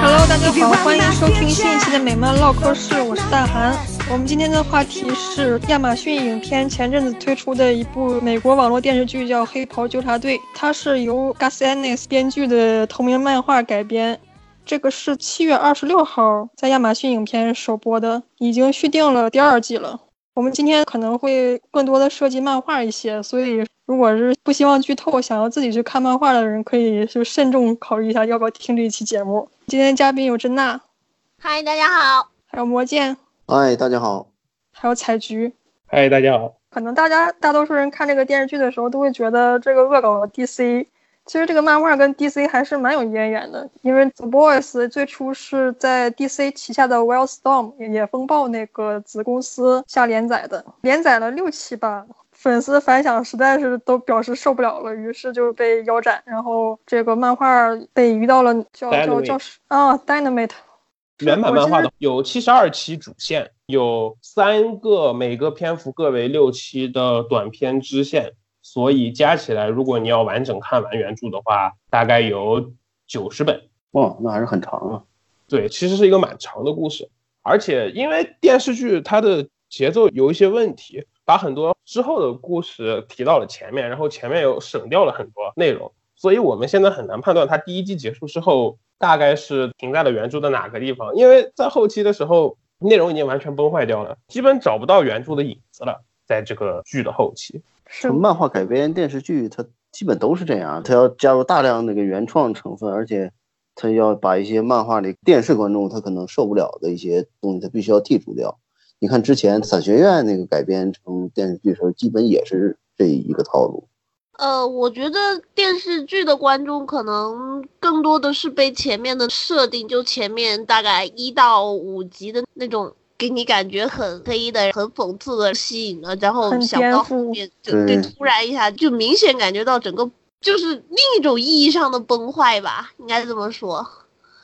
Hello，大家好，欢迎收听新一期的美漫唠嗑室，我是大韩。我们今天的话题是亚马逊影片前阵子推出的一部美国网络电视剧，叫《黑袍纠察队》，它是由 Gus Ennis 编剧的同名漫画改编。这个是七月二十六号在亚马逊影片首播的，已经续订了第二季了。我们今天可能会更多的涉及漫画一些，所以如果是不希望剧透，想要自己去看漫画的人，可以就慎重考虑一下要不要听这一期节目。今天嘉宾有珍娜，嗨，大家好。还有魔剑，嗨，大家好。还有采菊。嗨，大家好。可能大家大多数人看这个电视剧的时候，都会觉得这个恶搞 DC。其实这个漫画跟 DC 还是蛮有渊源的，因为 The Boys 最初是在 DC 旗下的 Wildstorm 野风暴那个子公司下连载的，连载了六期吧，粉丝反响实在是都表示受不了了，于是就被腰斩，然后这个漫画被移到了叫叫叫啊 Dynamite。原版漫画的有七十二期主线，有三个每个篇幅各为六期的短篇支线。所以加起来，如果你要完整看完原著的话，大概有九十本。哇，那还是很长啊。对，其实是一个蛮长的故事。而且因为电视剧它的节奏有一些问题，把很多之后的故事提到了前面，然后前面又省掉了很多内容，所以我们现在很难判断它第一季结束之后大概是停在了原著的哪个地方。因为在后期的时候，内容已经完全崩坏掉了，基本找不到原著的影子了。在这个剧的后期。是漫画改编电视剧，它基本都是这样，它要加入大量那个原创成分，而且它要把一些漫画里电视观众他可能受不了的一些东西，它必须要剔除掉。你看之前《伞学院》那个改编成电视剧的时候，基本也是这一个套路。呃，我觉得电视剧的观众可能更多的是被前面的设定，就前面大概一到五集的那种。给你感觉很黑的、很讽刺的吸引了，然后想到后面就对，突然一下就明显感觉到整个就是另一种意义上的崩坏吧，应该这么说，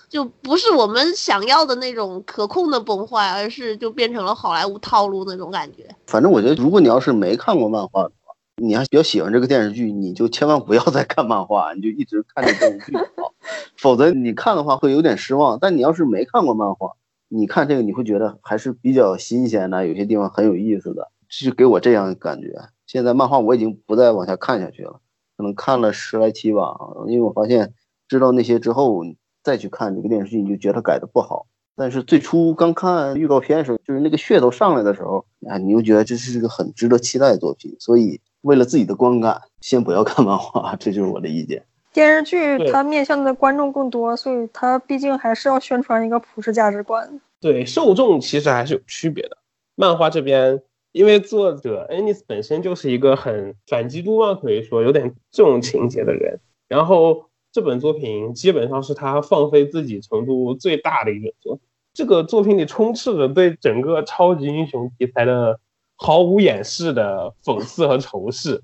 就不是我们想要的那种可控的崩坏，而是就变成了好莱坞套路那种感觉。反正我觉得，如果你要是没看过漫画的话，你还比较喜欢这个电视剧，你就千万不要再看漫画，你就一直看这电视剧好，否则你看的话会有点失望。但你要是没看过漫画，你看这个，你会觉得还是比较新鲜的，有些地方很有意思的，是给我这样感觉。现在漫画我已经不再往下看下去了，可能看了十来期吧，因为我发现知道那些之后再去看这个电视剧，你就觉得改的不好。但是最初刚看预告片的时候，就是那个噱头上来的时候，啊，你又觉得这是个很值得期待的作品。所以为了自己的观感，先不要看漫画，这就是我的意见。电视剧它面向的观众更多，所以它毕竟还是要宣传一个普世价值观。对，受众其实还是有区别的。漫画这边，因为作者恩尼斯本身就是一个很反基督嘛，可以说有点重情节的人。然后这本作品基本上是他放飞自己程度最大的一本作。这个作品里充斥着对整个超级英雄题材的毫无掩饰的讽刺和仇视，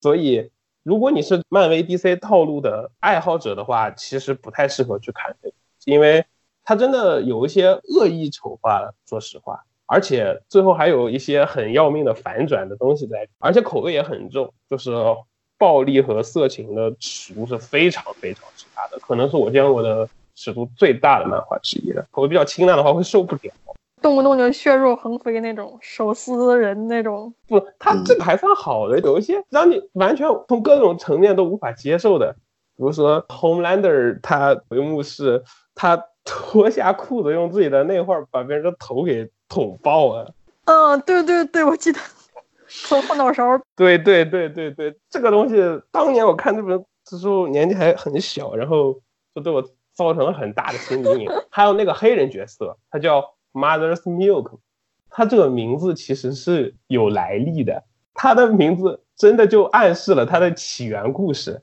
所以。如果你是漫威 DC 套路的爱好者的话，其实不太适合去看这个，因为它真的有一些恶意丑化了。说实话，而且最后还有一些很要命的反转的东西在，而且口味也很重，就是暴力和色情的尺度是非常非常之大的，可能是我见过的尺度最大的漫画之一了。口味比较清淡的话会受不了。动不动就血肉横飞那种手撕人那种，不，他这个还算好的，有一些让你完全从各种层面都无法接受的，比如说 Homelander，他一幕是他 脱下裤子用自己的内画把别人的头给捅爆了。嗯，对对对，我记得从后脑勺。对对对对对，这个东西当年我看这本的时候年纪还很小，然后就对我造成了很大的心理阴影。还有那个黑人角色，他叫。Mother's Milk，他这个名字其实是有来历的。他的名字真的就暗示了他的起源故事，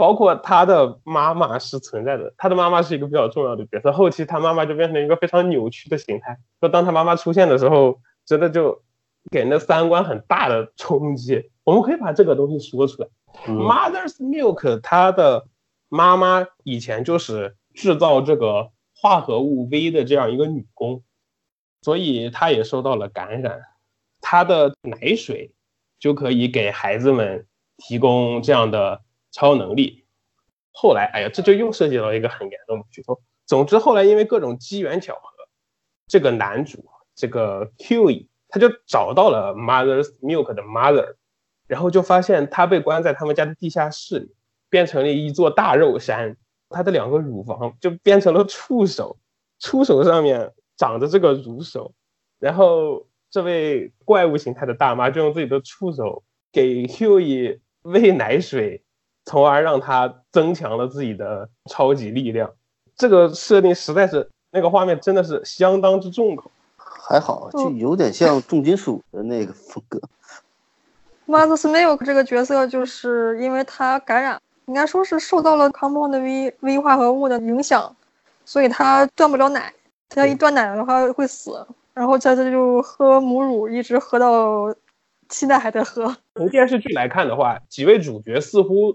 包括他的妈妈是存在的。他的妈妈是一个比较重要的角色，后期他妈妈就变成一个非常扭曲的形态。说当他妈妈出现的时候，真的就给人的三观很大的冲击。我们可以把这个东西说出来。Mother's Milk，它的妈妈以前就是制造这个。化合物 V 的这样一个女工，所以她也受到了感染。她的奶水就可以给孩子们提供这样的超能力。后来，哎呀，这就又涉及到一个很严重的剧透。总之，后来因为各种机缘巧合，这个男主这个 Q 他就找到了 Mother's Milk 的 Mother，然后就发现他被关在他们家的地下室里，变成了一座大肉山。他的两个乳房就变成了触手，触手上面长着这个乳手，然后这位怪物形态的大妈就用自己的触手给 Hughie 喂奶水，从而让他增强了自己的超级力量。这个设定实在是，那个画面真的是相当之重口。还好，就有点像重金属的那个风格。Mother's Milk 这个角色，就是因为他感染，应该说是受到了 compound V V 化合物的影响，所以他断不了奶。他要一断奶的话会死，然后他他就喝母乳，一直喝到现在还在喝。从电视剧来看的话，几位主角似乎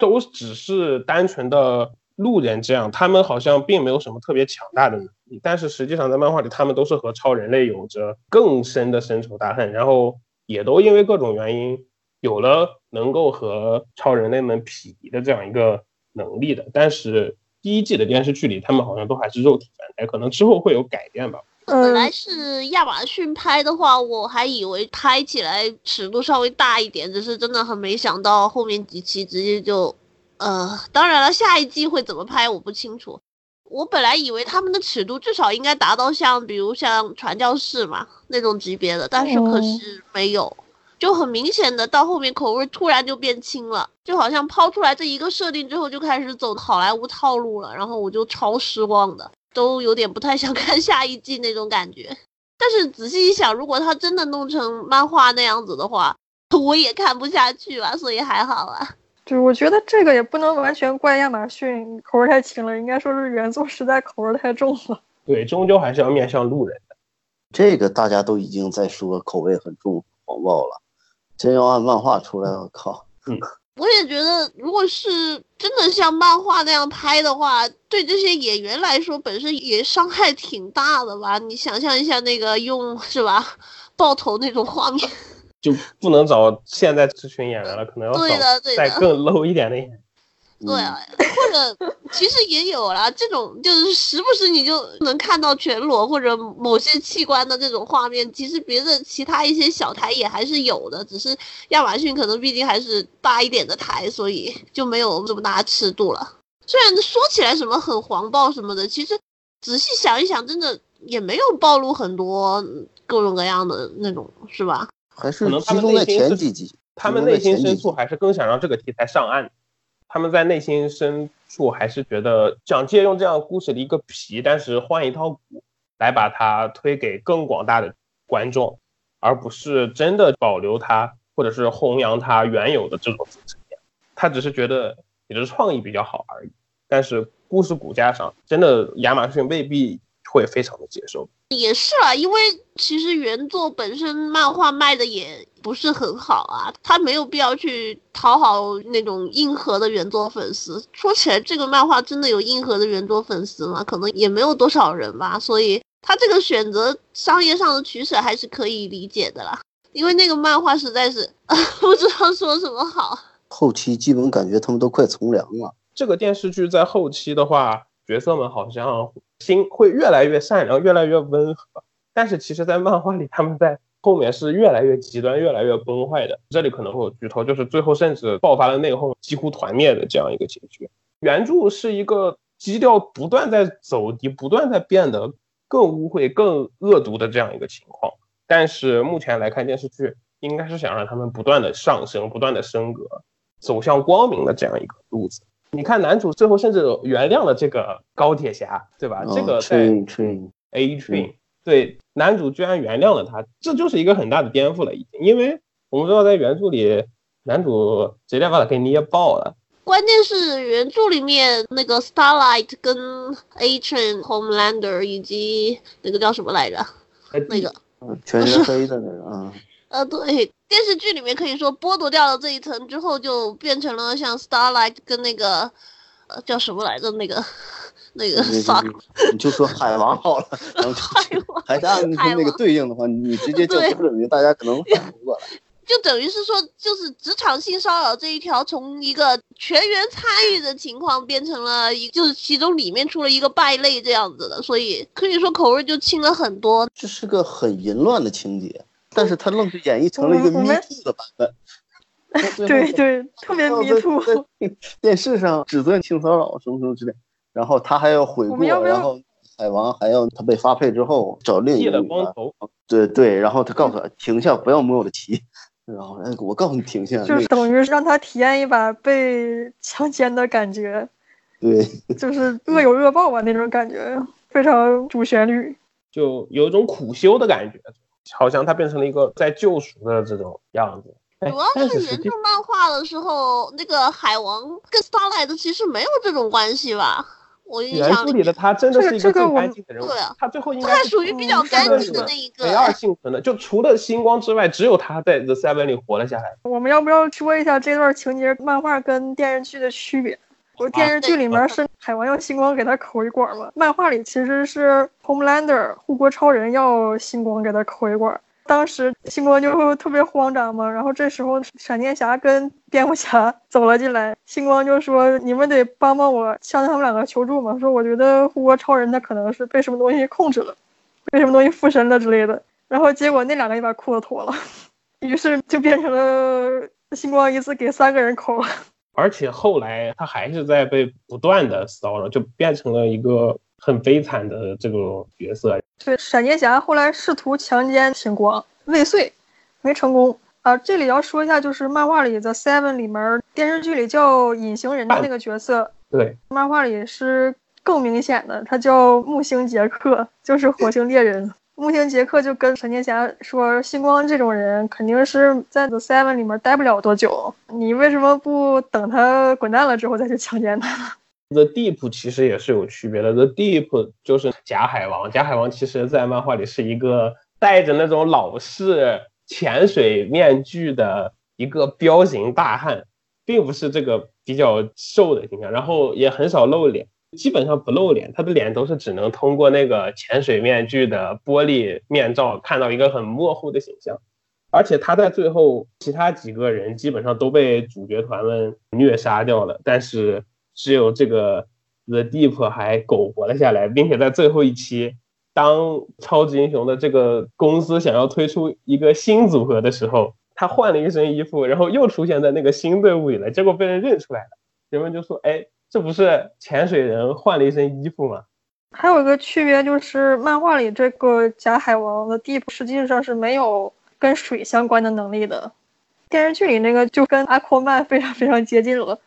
都只是单纯的路人，这样他们好像并没有什么特别强大的能力，但是实际上在漫画里，他们都是和超人类有着更深的深仇大恨，然后也都因为各种原因有了能够和超人类们匹敌的这样一个能力的。但是第一季的电视剧里，他们好像都还是肉体凡胎，可能之后会有改变吧。本来嗯，是亚马逊拍的话，我还以为拍起来尺度稍微大一点，只是真的很没想到后面几期直接就，呃，当然了，下一季会怎么拍我不清楚。我本来以为他们的尺度至少应该达到像比如像传教士嘛那种级别的，但是可嗯是没有，就很明显的到后面口味突然就变轻了，就好像抛出来这一个设定之后就开始走好莱坞套路了，然后我就超失望的。都有点不太想 看下一季那种感觉。但是仔细一想，如果他真的弄成漫画那样子的话，我也看不下去吧，所以还好啊。就是我觉得这个也不能完全怪亚马逊口味太轻了，应该说是原作实在口味太重了。对，终究还是要面向路人的。这个大家都已经在说口味很重、黄暴了，真要按漫画出来，我靠！我也觉得，如果是真的像漫画那样拍的话，对这些演员来说本身也伤害挺大的吧？你想象一下那个用是吧，爆头那种画面，就不能找现在这群演员了，可能要找再更 low 一点的演员。对啊，或者 其实也有啦，这种就是时不时你就能看到全裸或者某些器官的这种画面。其实别的其他一些小台也还是有的，只是亚马逊可能毕竟还是大一点的台，所以就没有这么大尺度了。虽然说起来什么很黄暴什么的，其实仔细想一想，真的也没有暴露很多各种各样的那种，是吧？还是可能他们集中在内心是前几集，他们内心深处还是更想让这个题材上岸，他们在内心深处还是觉得想借用这样故事的一个皮，但是换一套骨来把它推给更广大的观众，而不是真的保留它或者是弘扬它原有的这种主线。他只是觉得你的创意比较好而已，但是故事骨架上，真的亚马逊未必会非常的接受。也是啊，因为其实原作本身漫画卖的也不是很好啊，他没有必要去讨好那种硬核的原作粉丝。说起来，这个漫画真的有硬核的原作粉丝吗？可能也没有多少人吧，所以他这个选择商业上的取舍还是可以理解的啦。因为那个漫画实在是 不知道说什么好。后期基本感觉他们都快从良了。这个电视剧在后期的话，角色们好像心会越来越善良，越来越温和。但是其实，在漫画里，他们在后面是越来越极端，越来越崩坏的。这里可能会有剧透，就是最后甚至爆发了内讧，几乎团灭的这样一个结局。原著是一个基调不断在走低，不断在变得更污秽、更恶毒的这样一个情况。但是目前来看，电视剧应该是想让他们不断的上升，不断的升格，走向光明的这样一个路子。你看，男主最后甚至原谅了这个高铁侠，对吧？这个在 A Train，对，男主居然原谅了他，这就是一个很大的颠覆了，已经。因为我们知道，在原著里，男主直接把他给捏爆了。关键是原著里面那个 Starlight 跟 A Train Homelander 以及那个叫什么来着？那个嗯全是黑的那个啊，呃，对，电视剧里面可以说剥夺掉了这一层之后，就变成了像 Starlight 跟那个呃叫什么来着那个那个你就说海王好了，然后就还是按他那个对应的话，你直接 叫对不等于大家可能反应不过来。就等于是说，就是职场性骚扰这一条，从一个全员参与的情况变成了一，就是其中里面出了一个败类这样子的，所以可以说口味就轻了很多。这是个很淫乱的情节，但是他愣是演绎成了一个我 Me Too 的版本。对对，特别迷途。在电视上指责性骚扰什么什么之类，然后他还要悔过，要要然后海王还要他被发配之后找另一剃了个女的，光头，对对，然后他告诉他停下，不要摸我的旗，然后哎，我告诉你停下，就是等于是让他体验一把被强奸的感觉，对，就是 恶有恶报吧那种感觉，非常主旋律。就有一种苦修的感觉，好像他变成了一个在救赎的这种样子。哎主要是原著漫画的时候，那个海王跟 Starlight 其实没有这种关系吧？我印原象里著里的他真的是一个这个我干净的人物对啊，他最后应该是属于比较嗯干净的那一个。唯二幸存的，就除了星光之外，只有他在 The Seven 里活了下来。我们要不要说一下这段情节漫画跟电视剧的区别？我电视剧里面是海王要星光给他抠一管嘛，漫画里其实是 Homelander 护国超人要星光给他抠一管。当时星光就特别慌张嘛，然后这时候闪电侠跟蝙蝠侠走了进来，星光就说：“你们得帮帮我，向他们两个求助嘛。”说我觉得护国超人他可能是被什么东西控制了，被什么东西附身了之类的。然后结果那两个就把裤子脱了，于是就变成了星光一次给三个人抠了。而且后来他还是在被不断的骚扰，就变成了一个很悲惨的这种角色。对，闪电侠后来试图强奸星光，未遂，没成功。啊，这里要说一下，就是漫画里的 Seven 里面，电视剧里叫隐形人的那个角色，对，漫画里是更明显的，他叫木星杰克，就是火星猎人。木星杰克就跟闪电侠说：“星光这种人肯定是在 The Seven 里面待不了多久，你为什么不等他滚蛋了之后再去强奸他？” The Deep 其实也是有区别的。The Deep 就是假海王，假海王其实在漫画里是一个戴着那种老式潜水面具的一个彪形大汉，并不是这个比较瘦的形象，然后也很少露脸，基本上不露脸，他的脸都是只能通过那个潜水面具的玻璃面罩看到一个很模糊的形象。而且他在最后，其他几个人基本上都被主角团们虐杀掉了，但是只有这个 The Deep 还苟活了下来，并且在最后一期，当超级英雄的这个公司想要推出一个新组合的时候，他换了一身衣服，然后又出现在那个新队伍里了，结果被人认出来了，人们就说：“哎，这不是潜水人换了一身衣服吗？”还有一个区别就是，漫画里这个假海王的 Deep 实际上是没有跟水相关的能力的，电视剧里那个就跟阿库曼非常非常接近了。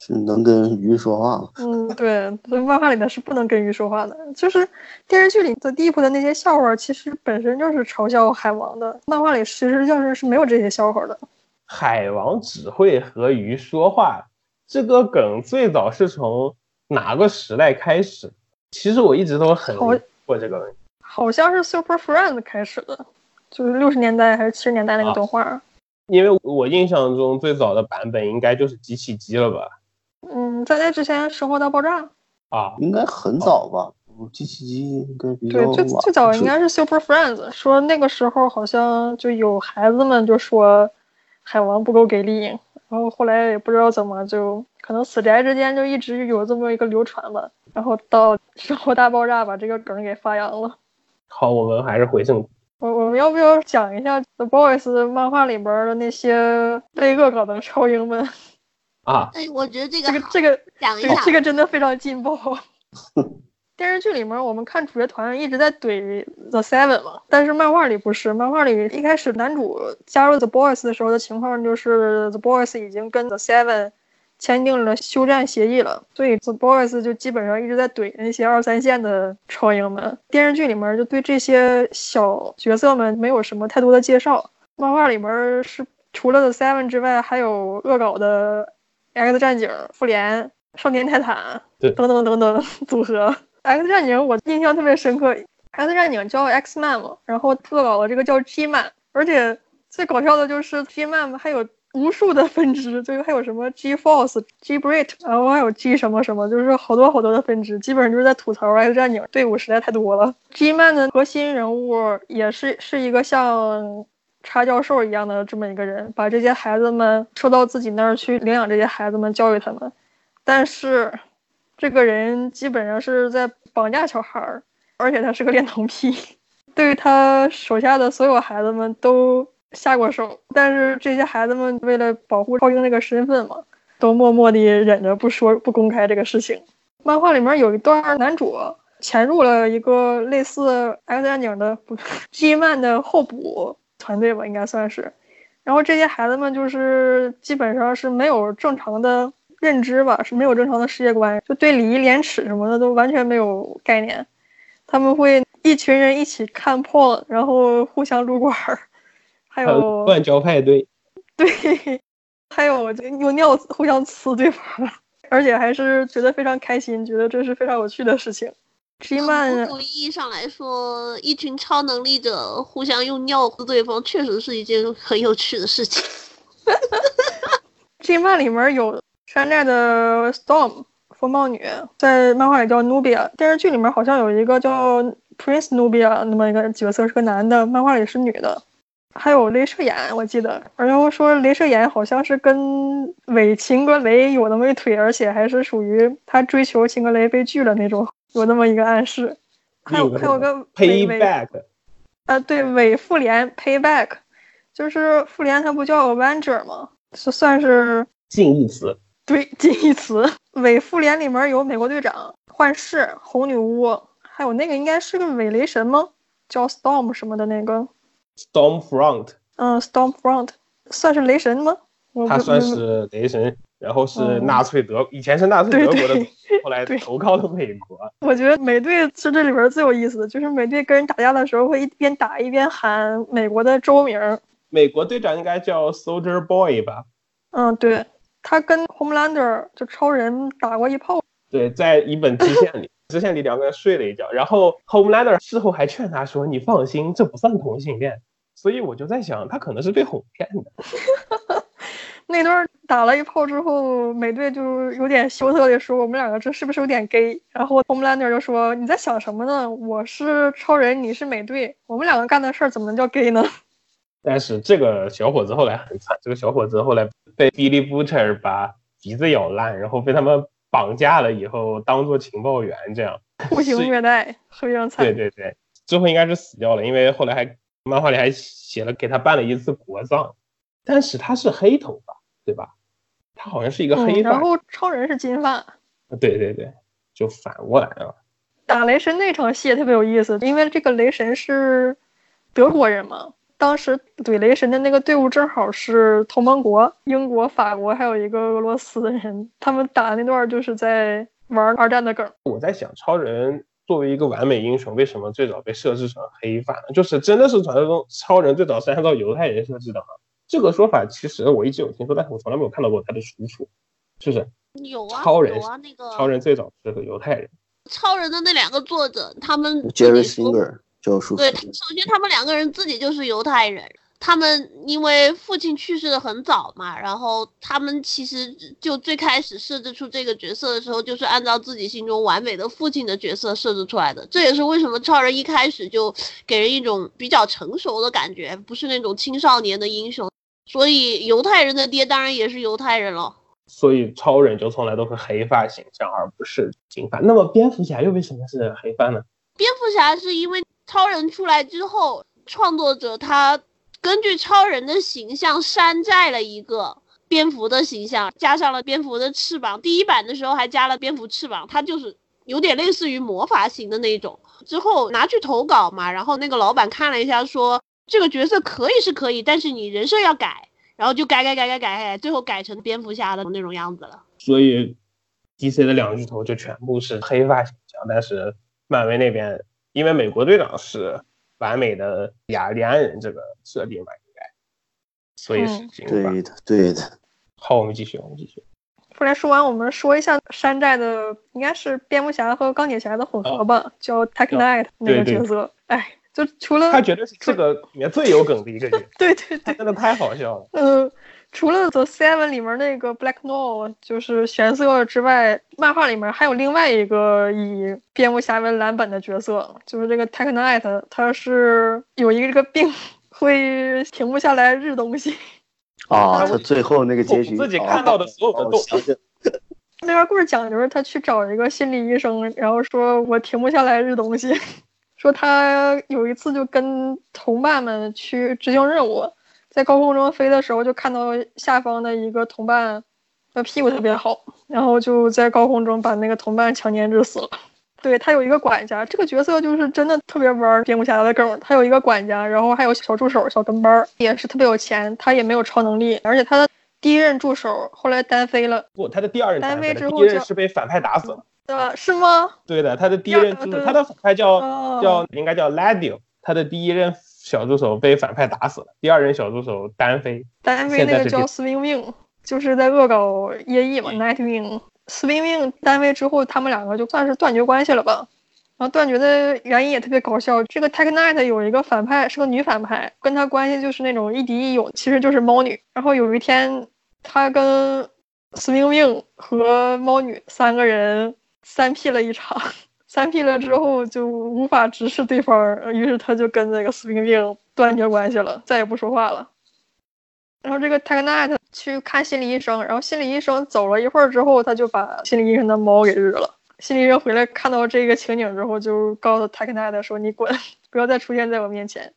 是能跟鱼说话吗？嗯，对，漫画里面是不能跟鱼说话的。就是电视剧里的 Deep 的那些笑话，其实本身就是嘲笑海王的。漫画里其实就是是没有这些笑话的。海王只会和鱼说话，这个梗最早是从哪个时代开始？其实我一直都很好过这个问题。好像是 Super Friends 开始的，就是六十年代还是七十年代那个啊动画。因为我印象中最早的版本应该就是机器机了吧？嗯，在那之前，《生活大爆炸》啊，应该很早吧？嗯机器机应该比较对，最最早应该是 Super Friends，说那个时候好像就有孩子们就说海王不够给力，然后后来也不知道怎么就可能死宅之间就一直有这么一个流传吧，然后到 《生活大爆炸》把这个梗给发扬了。好，我们还是回正题。我我们要不要讲一下 The Boys 漫画里边的那些被恶搞的 超英们？啊，哎，我觉得这这个这个这个讲一下，这个真的非常劲爆。电视剧里面，我们看主角团一直在怼 The Seven 嘛，但是漫画里不是。漫画里一开始男主加入 The Boys 的时候的情况就是 The Boys 已经跟 The Seven 签订了休战协议了，所以 The Boys 就基本上一直在怼那些二三线的超英们。电视剧里面就对这些小角色们没有什么太多的介绍。漫画里面是除了 The Seven 之外，还有恶搞的 X 战警、复联、少年泰坦对等等等等 组合。X 战警我印象特别深刻，X 战警叫 X Man 嘛，然后特搞的这个叫 G Man，而且最搞笑的就是 G Man 还有无数的分支，最后还有什么 G Force、G Brit，然后还有 G 什么什么，就是好多好多的分支，基本上就是在吐槽 X 战警队伍实在太多了。G Man 的核心人物也是是一个像查教授一样的这么一个人，把这些孩子们收到自己那儿去领养这些孩子们，教育他们。但是这个人基本上是在绑架小孩儿，而且他是个恋童癖，对他手下的所有孩子们都下过手。但是这些孩子们为了保护超英这个身份嘛，都默默地忍着不说不公开这个事情。漫画里面有一段，男主潜入了一个类似 X 战警的不 G 漫的候补团队吧，应该算是。然后这些孩子们就是基本上是没有正常的认知吧，是没有正常的世界观，就对礼义廉耻什么的都完全没有概念。他们会一群人一起看 porn，然后互相撸管儿，还有乱交派对，对，还有就用尿互相呲对方，而且还是觉得非常开心，觉得这是非常有趣的事情。G 漫某种意义上来说，一群超能力者互相用尿糊对方，确实是一件很有趣的事情。G 漫里面有山寨的 Storm 风暴女，在漫画里叫 Nubia，电视剧里面好像有一个叫 Prince Nubia 那么一个角色是个男的，漫画里是女的。还有镭射眼，我记得，然后说镭射眼好像是跟伪秦格雷有那么一腿，而且还是属于他追求秦格雷被拒了那种，有那么一个暗示。还有还有个 Payback，啊，对，伪复联 Payback，就是复联它不叫 Avenger 吗？是算是近义词。对近义词。伪复联里面有美国队长、幻视、红女巫，还有那个应该是个伪雷神吗？叫 Storm 什么的那个，Stormfront，嗯，Stormfront 算是雷神吗？他算是雷神，然后是嗯纳粹德，以前是纳粹德国的对，后来投靠了美国。我觉得美队是这里边最有意思的，就是美队跟人打架的时候会一边打一边喊美国的州名儿。美国队长应该叫 Soldier Boy 吧？嗯，对，他跟 Homelander 就超人打过一炮。对，在一本支线里，支线里两个人睡了一觉，然后 Homelander 事后还劝他说：“你放心，这不算同性恋。”所以我就在想，他可能是被哄骗的。那段打了一炮之后，美队就有点羞涩的说：“我们两个这是不是有点 gay？” 然后 Homelander 就说：“你在想什么呢？我是超人，你是美队，我们两个干的事儿怎么能叫 gay 呢？” 但是这个小伙子后来很惨，这个小伙子后来被 Billy Butcher 把鼻子咬烂，然后被他们绑架了以后当做情报员，这样。酷刑虐待，非常惨。对对对，最后应该是死掉了，因为后来还漫画里还写了给他办了一次国葬，但是他是黑头发，对吧？他好像是一个嗯，黑发，然后超人是金发。对对对，就反过来了。打雷神那场戏也特别有意思，因为这个雷神是德国人嘛，当时怼雷神的那个队伍正好是同盟国，英国、法国还有一个俄罗斯的人，他们打那段就是在玩二战的梗。我在想，超人作为一个完美英雄，为什么最早被设置成黑发呢？就是真的是传说中超人最早是按照犹太人设置的吗？这个说法其实我一直有听说，但是我从来没有看到过他的出处。是不是有啊，超人有啊，那个超人最早是个犹太人，超人的那两个作者，他们自 Jerry 己说 Singer 教授，对，首先他们两个人自己就是犹太人，他们因为父亲去世的很早嘛，然后他们其实就最开始设置出这个角色的时候，就是按照自己心中完美的父亲的角色设置出来的。这也是为什么超人一开始就给人一种比较成熟的感觉，不是那种青少年的英雄。所以犹太人的爹当然也是犹太人了。所以超人就从来都是黑发形象，而不是金发。那么蝙蝠侠又为什么是黑发呢？蝙蝠侠是因为超人出来之后，创作者他根据超人的形象山寨了一个蝙蝠的形象，加上了蝙蝠的翅膀。第一版的时候还加了蝙蝠翅膀，它就是有点类似于魔法型的那种。之后拿去投稿嘛，然后那个老板看了一下说，这个角色可以是可以，但是你人设要改，然后就改改改改改改，最后改成蝙蝠侠的那种样子了。所以 DC 的两巨头就全部是黑发形象，但是漫威那边因为美国队长是完美的雅利安人这个设定吧，应该，所以是嗯金发。对的，对的。好，我们继续，我们继续。后来说完，我们说一下山寨的，应该是蝙蝠侠和钢铁侠的混合吧，叫 Tech Knight 那个角色。哎，就除了他绝对是这个里面最有梗的一个人，对对对，真的太好笑了。嗯，除了《The Seven》里面那个 Black Noir 就是玄色之外，漫画里面还有另外一个以蝙蝠侠为蓝本的角色，就是这个 Tech Knight，他是有一个这个病，会停不下来日东西。啊，他最后那个结局，我自己看到的所有的都哦 那段故事讲的就是他去找一个心理医生，然后说我停不下来日东西，说他有一次就跟同伴们去执行任务，在高空中飞的时候就看到下方的一个同伴，的屁股特别好，然后就在高空中把那个同伴强奸致死了。对他有一个管家，这个角色就是真的特别玩蝙蝠侠的梗。他有一个管家，然后还有小助手、小跟班儿，也是特别有钱。他也没有超能力，而且他的第一任助手后来单飞了，不，他的第二任单飞之后就第一任是被反派打死了。对吧？是吗？对的，他的第一任助手，他的反派叫哦叫应该叫 Ladio，他的第一任小助手被反派打死了，第二任小助手单飞。单飞那个叫 Swing Wing，就是在恶搞夜翼嘛，Nightwing。Swing Wing 单飞之后，他们两个就算是断绝关系了吧。然后断绝的原因也特别搞笑，这个 Tech Knight 有一个反派是个女反派，跟他关系就是那种亦敌亦友，其实就是猫女。然后有一天，他跟 Swing Wing 和猫女三个人三 P 了一场，三 P 了之后就无法直视对方，于是他就跟那个 Swing Wing 断绝关系了，再也不说话了。然后这个 t a g n i t 去看心理医生，然后心理医生走了一会儿之后，他就把心理医生的猫给日了。心理医生回来看到这个情景之后，就告诉 t a g n i t 说：“你滚，不要再出现在我面前。”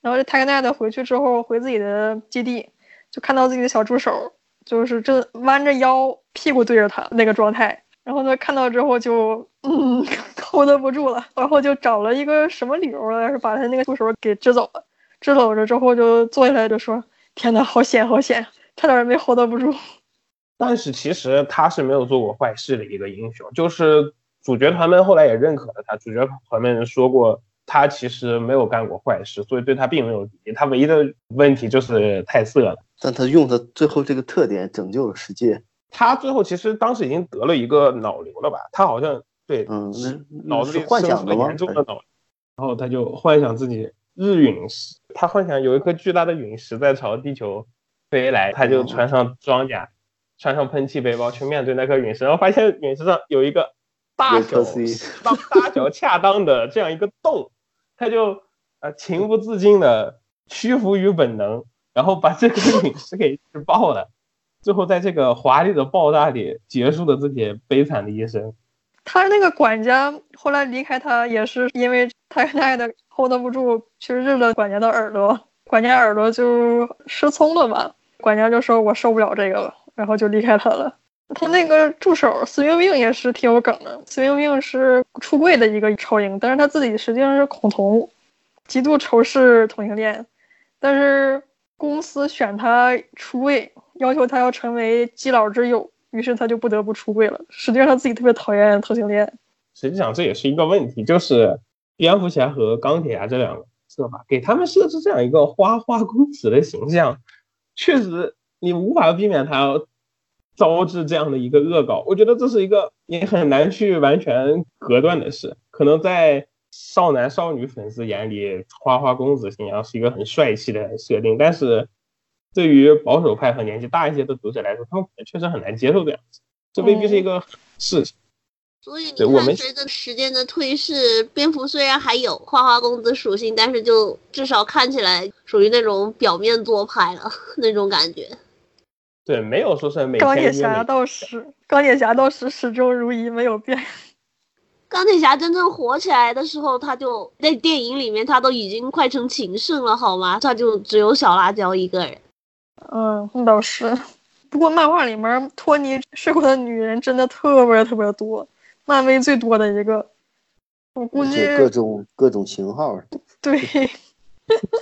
然后这 t a g n i t 回去之后，回自己的基地，就看到自己的小助手，就是正弯着腰，屁股对着他那个状态。然后呢看到之后就嗯 hold 不住了，然后就找了一个什么理由来是把他那个助手给支走了。支走了之后就坐下来就说：“天呐，好险好险，差点没 hold 不住。”但是其实他是没有做过坏事的一个英雄，就是主角团们后来也认可了他，主角团们说过他其实没有干过坏事，所以对他并没有敌意。他唯一的问题就是太色了。但他用他最后这个特点拯救了世界。他最后其实当时已经得了一个脑瘤了吧？他好像对，嗯，脑子里幻想了严？重的脑瘤，然后他就幻想自己日陨石，他幻想有一颗巨大的陨石在朝地球飞来，他就穿上装甲，穿上喷气背包去面对那颗陨石，然后发现陨石上有一个大小当大小恰当的这样一个洞，他就呃情不自禁的屈服于本能，然后把这颗陨石给吃爆了。最后，在这个华丽的爆炸里结束了自己悲惨的一生。他那个管家后来离开他，也是因为他太太 hold 不住，去日了管家的耳朵，管家耳朵就失聪了吧。管家就说：“我受不了这个了。”然后就离开他了。他那个助手孙冰冰也是挺有梗的。孙冰冰是出柜的一个超英，但是他自己实际上是恐同，极度仇视同性恋，但是公司选他出柜，要求他要成为基佬之友，于是他就不得不出柜了。实际上他自己特别讨厌同性恋。实际上这也是一个问题，就是蝙蝠侠和钢铁侠这两个设吧给他们设置这样一个花花公子的形象，确实你无法避免他招致这样的一个恶搞。我觉得这是一个你很难去完全隔断的事。可能在少男少女粉丝眼里，花花公子形象是一个很帅气的设定，但是对于保守派和年纪大一些的读者来说，他们可能确实很难接受这样子。这未必是一个事情。所以你对我们看，随着时间的推逝，蝙蝠虽然还有花花公子属性，但是就至少看起来属于那种表面做派了 那种感觉。对，没有说是每钢铁侠每倒是，钢铁侠倒是始终如一，没有变。钢铁侠真正火起来的时候，他就在电影里面，他都已经快成情圣了，好吗？他就只有小辣椒一个人。嗯，那倒是。不过漫画里面托尼睡过的女人真的特别特别多，漫威最多的一个。我估计就各种各种型号。对，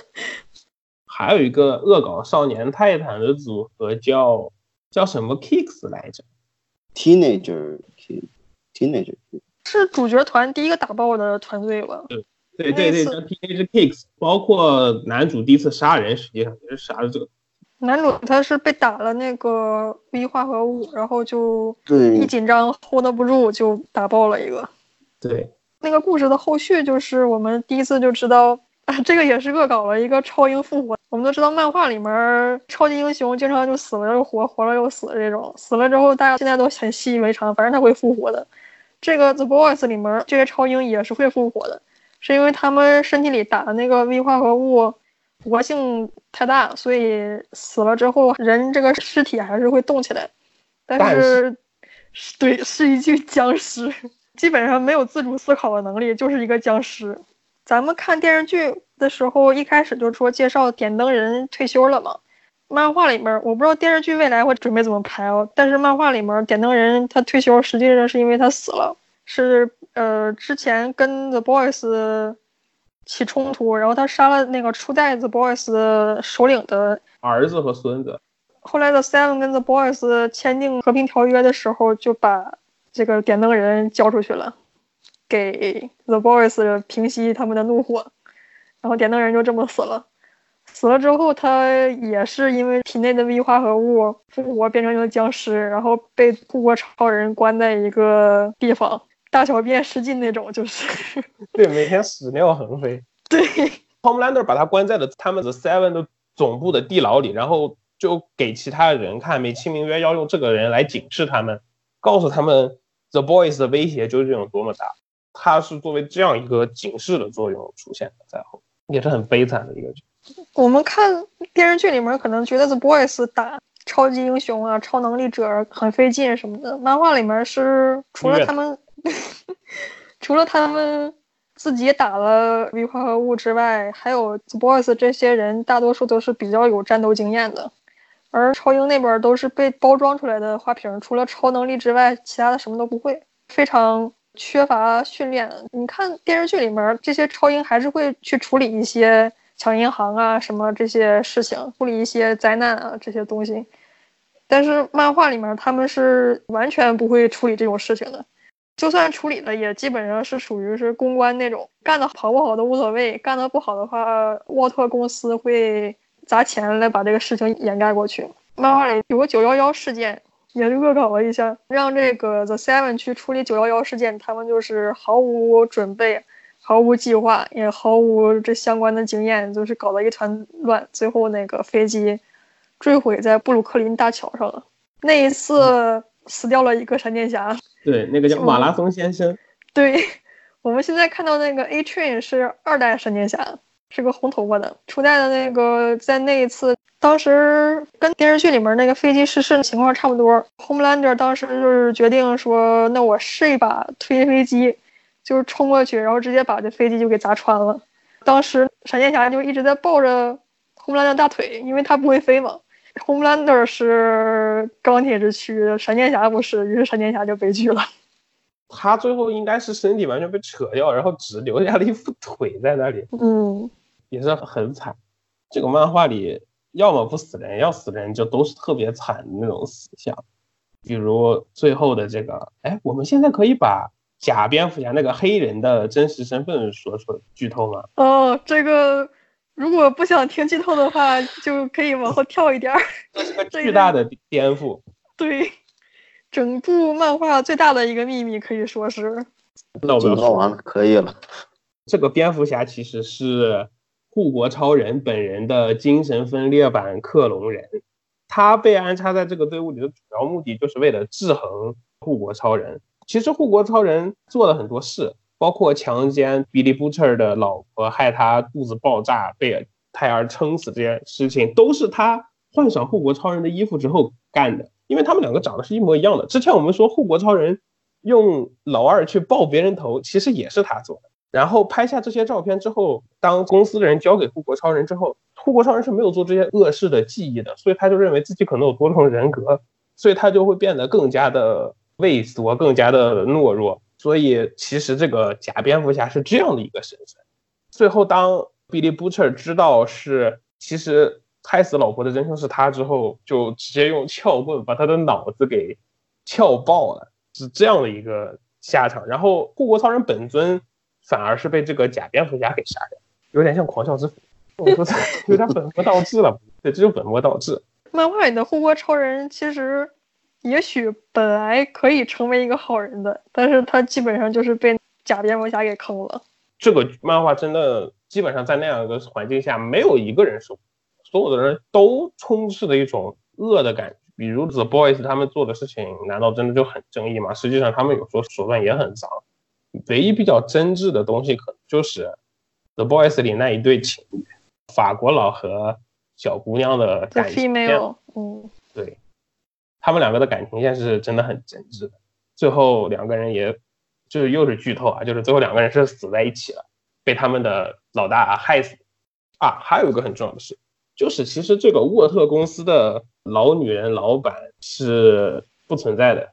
还有一个恶搞少年泰坦的组合叫叫什么 Kicks 来着？Teenager Teenager 是主角团第一个打爆的团队吧？对对对，对叫 Teenager Kicks，包括男主第一次杀人，实际上也是杀的这个。男主他是被打了那个 V 化合物，然后就一，紧张 hold 不住，就打爆了一个。对，那个故事的后续就是我们第一次就知道啊，这个也是恶搞了一个超英复活。我们都知道，漫画里面超级英雄经常就死了又活，活了又死这种，死了之后大家现在都很习以为常，反正他会复活的。这个 The Boys 里面这些超英也是会复活的，是因为他们身体里打的那个 V 化合物活性太大，所以死了之后人这个尸体还是会动起来，但但是对是一具僵尸，基本上没有自主思考的能力，就是一个僵尸。咱们看电视剧的时候，一开始就说介绍点灯人退休了嘛。漫画里面我不知道电视剧未来会准备怎么拍哦，但是漫画里面点灯人他退休实际上是因为他死了，是呃之前跟 The Boys 起冲突，然后他杀了那个初代 The Boys 首领的儿子和孙子，后来的 Seven 跟 The Boys 签订和平条约的时候，就把这个点灯人交出去了，给 The Boys 平息他们的怒火，然后点灯人就这么死了。死了之后，他也是因为体内的 V 化合物复活变成一个僵尸，然后被复活超人关在一个地方，大小便失禁那种，就是 对，每天屎尿横飞。对 Homelander 把他关在了他们 The Seven 的总部的地牢里，然后就给其他人看，美其名曰要用这个人来警示他们，告诉他们 The Boys 的威胁究竟有多么大。他是作为这样一个警示的作用出现的，在后也是很悲惨的一个剧。我们看电视剧里面可能觉得 The Boys 打超级英雄啊、超能力者很费劲什么的，漫画里面是除了他们，除了他们自己打了 V 化合物之外，还有 The Boys 这些人大多数都是比较有战斗经验的，而超英那边都是被包装出来的花瓶，除了超能力之外，其他的什么都不会，非常缺乏训练。你看电视剧里面这些超英还是会去处理一些。抢银行啊，什么这些事情，处理一些灾难啊这些东西，但是漫画里面他们是完全不会处理这种事情的，就算处理了，也基本上是属于是公关那种，干的好不好都无所谓，干的不好的话，沃特公司会砸钱来把这个事情掩盖过去。漫画里有个九幺幺事件，也是恶搞了一下，让这个 The Seven 去处理九幺幺事件，他们就是毫无准备。毫无计划，也毫无这相关的经验，就是搞得一团乱。最后那个飞机坠毁在布鲁克林大桥上了。那一次死掉了一个闪电侠。对，那个叫马拉松先生。对，我们现在看到那个 A Train 是二代闪电侠，是个红头发的。初代的那个在那一次，当时跟电视剧里面那个飞机失事的情况差不多。Homelander 当时就是决定说，那我试一把推飞机。就是冲过去，然后直接把这飞机就给砸穿了。当时闪电侠就一直在抱着 Homelander 大腿，因为他不会飞嘛。红蓝的是钢铁之躯，闪电侠不是，于是闪电侠就悲剧了。他最后应该是身体完全被扯掉，然后只留下了一副腿在那里。嗯，也是很惨。这个漫画里要么不死人，要死人就都是特别惨的那种死相。比如最后的这个，哎，我们现在可以把。假蝙蝠侠那个黑人的真实身份说出剧透吗？哦，这个如果不想听剧透的话，就可以往后跳一点儿。这是个 巨大的颠覆。对，整部漫画最大的一个秘密可以说是。那我们说完了，可以了。这个蝙蝠侠其实是护国超人本人的精神分裂版克隆人，他被安插在这个队伍里的主要目的就是为了制衡护国超人。其实护国超人做了很多事，包括强奸 Billy Butcher 的老婆，害他肚子爆炸被胎儿撑死这件事情，都是他换上护国超人的衣服之后干的。因为他们两个长得是一模一样的。之前我们说护国超人用老二去爆别人头，其实也是他做的。然后拍下这些照片之后，当公司的人交给护国超人之后，护国超人是没有做这些恶事的记忆的，所以他就认为自己可能有多重人格，所以他就会变得更加的。畏缩，更加的懦弱，所以其实这个假蝙蝠侠是这样的一个身份。最后，当 Billy Butcher 知道是其实害死老婆的真相是他之后，就直接用撬棍把他的脑子给撬爆了，是这样的一个下场。然后护国超人本尊反而是被这个假蝙蝠侠给杀掉，有点像狂笑之斧，我说 有点本末倒置了。对，这就本末倒置。漫画里的护国超人其实。也许本来可以成为一个好人的，但是他基本上就是被假蝙蝠侠给坑了。这个漫画真的基本上在那样一个环境下，没有一个人是，所有的人都充斥着一种恶的感觉。比如 The Boys 他们做的事情，难道真的就很正义吗？实际上他们有时候手段也很脏。唯一比较真挚的东西，可能就是 The Boys 里那一对情侣，法国佬和小姑娘的感情线。female，嗯，对，他们两个的感情线是真的很真挚的。最后两个人也，就是又是剧透啊，就是最后两个人是死在一起了，被他们的老大害死。啊，还有一个很重要的事，就是其实这个沃特公司的老女人老板是不存在的，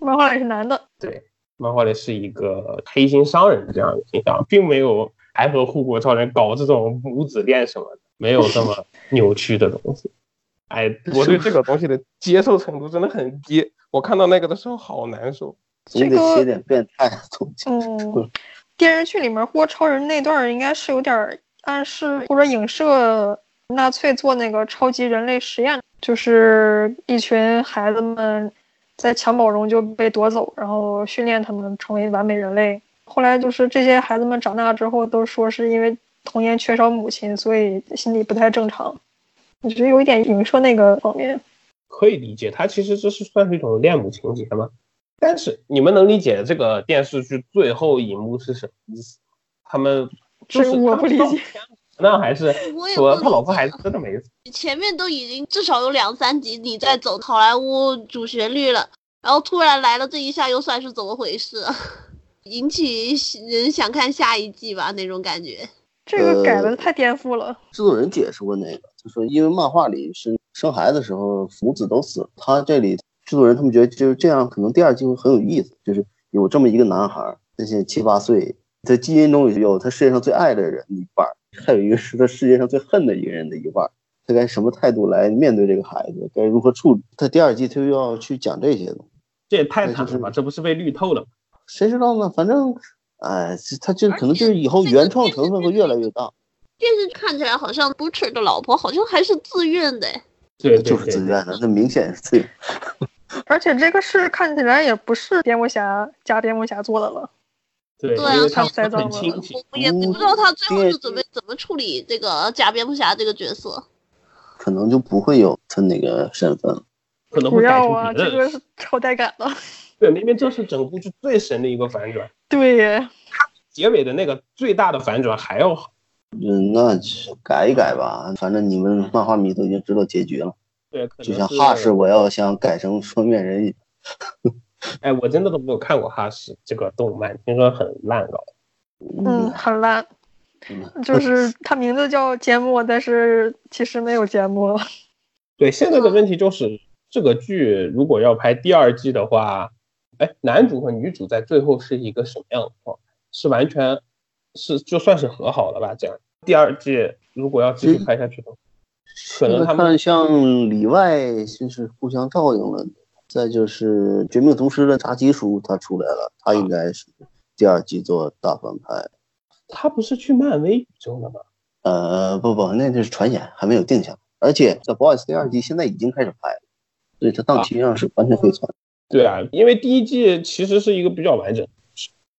漫画里是男的，对，漫画里是一个黑心商人这样的形象，并没有还和护国超人搞这种母子恋什么的，没有这么扭曲的东西。哎，我对这个东西的接受程度真的很低，我看到那个的时候好难受。这个写点变态的东西。嗯，电视剧里面护国超人那段应该是有点暗示或者影射纳粹做那个超级人类实验，就是一群孩子们在襁褓中就被夺走，然后训练他们成为完美人类。后来就是这些孩子们长大之后都说是因为童年缺少母亲，所以心理不太正常。我觉得有一点影射那个方面。可以理解，它其实这是算是一种恋母情节吗？但是你们能理解这个电视剧最后一幕是什么意思？他们就是我不理解，那还是我也说他老婆孩解子真的没死？前面都已经至少有两三集你在走好莱坞主旋律了，然后突然来了这一下，又算是怎么回事啊？引起人想看下一季吧那种感觉。这个改的太颠覆了。制作人解释过那个，就说因为漫画里是生孩子的时候母子都死了，他这里制作人他们觉得就是这样，可能第二季会很有意思，就是有这么一个男孩，那些七八岁，在基因中有他世界上最爱的人一半儿，还有一个是他世界上最恨的一个人的一半儿，他该什么态度来面对这个孩子，该如何处理？他第二季他又要去讲这些东西，这也太惨对就是了吧！这不是被绿透了吗？谁知道呢？反正，哎，这他就可能就是以后原创成分会越来越大，电视看起来好像 Butcher 的老婆好像还是自愿的，对对就是自愿的，那明显是自愿。而且这个事看起来也不是蝙蝠侠加蝙蝠侠做的了。对，对啊他很亲情。我也不知道他最后是准备怎么处理这个假蝙蝠侠这个角色。可能就不会有他那个身份可能会改要啊，成别的人。这个是超带感的。对，明明这是整部剧最神的一个反转，对耶，结尾的那个最大的反转还要好。嗯，那就改一改吧，反正你们漫画迷都已经知道结局了。对，可能就像哈士，我要想改成双面人一样，哎，我真的都没有看过哈士这个动漫，听说很烂搞。嗯，很烂。嗯就是 它名字叫缄默，但是其实没有缄默。对，现在的问题就是这个剧如果要拍第二季的话，哎，男主和女主在最后是一个什么样的状态？是完全是就算是和好了吧？这样第二季如果要继续拍下去的话，可能他们看像里外就是互相照应了。再就是《绝命毒师》的扎基叔他出来了，他应该是第二季做大反派。他不是去漫威宇宙了吗？呃，不不，那就是传言，还没有定下来。而且在《Boys》第二季现在已经开始拍了，所以它档期上是完全可以传。对啊，因为第一季其实是一个比较完整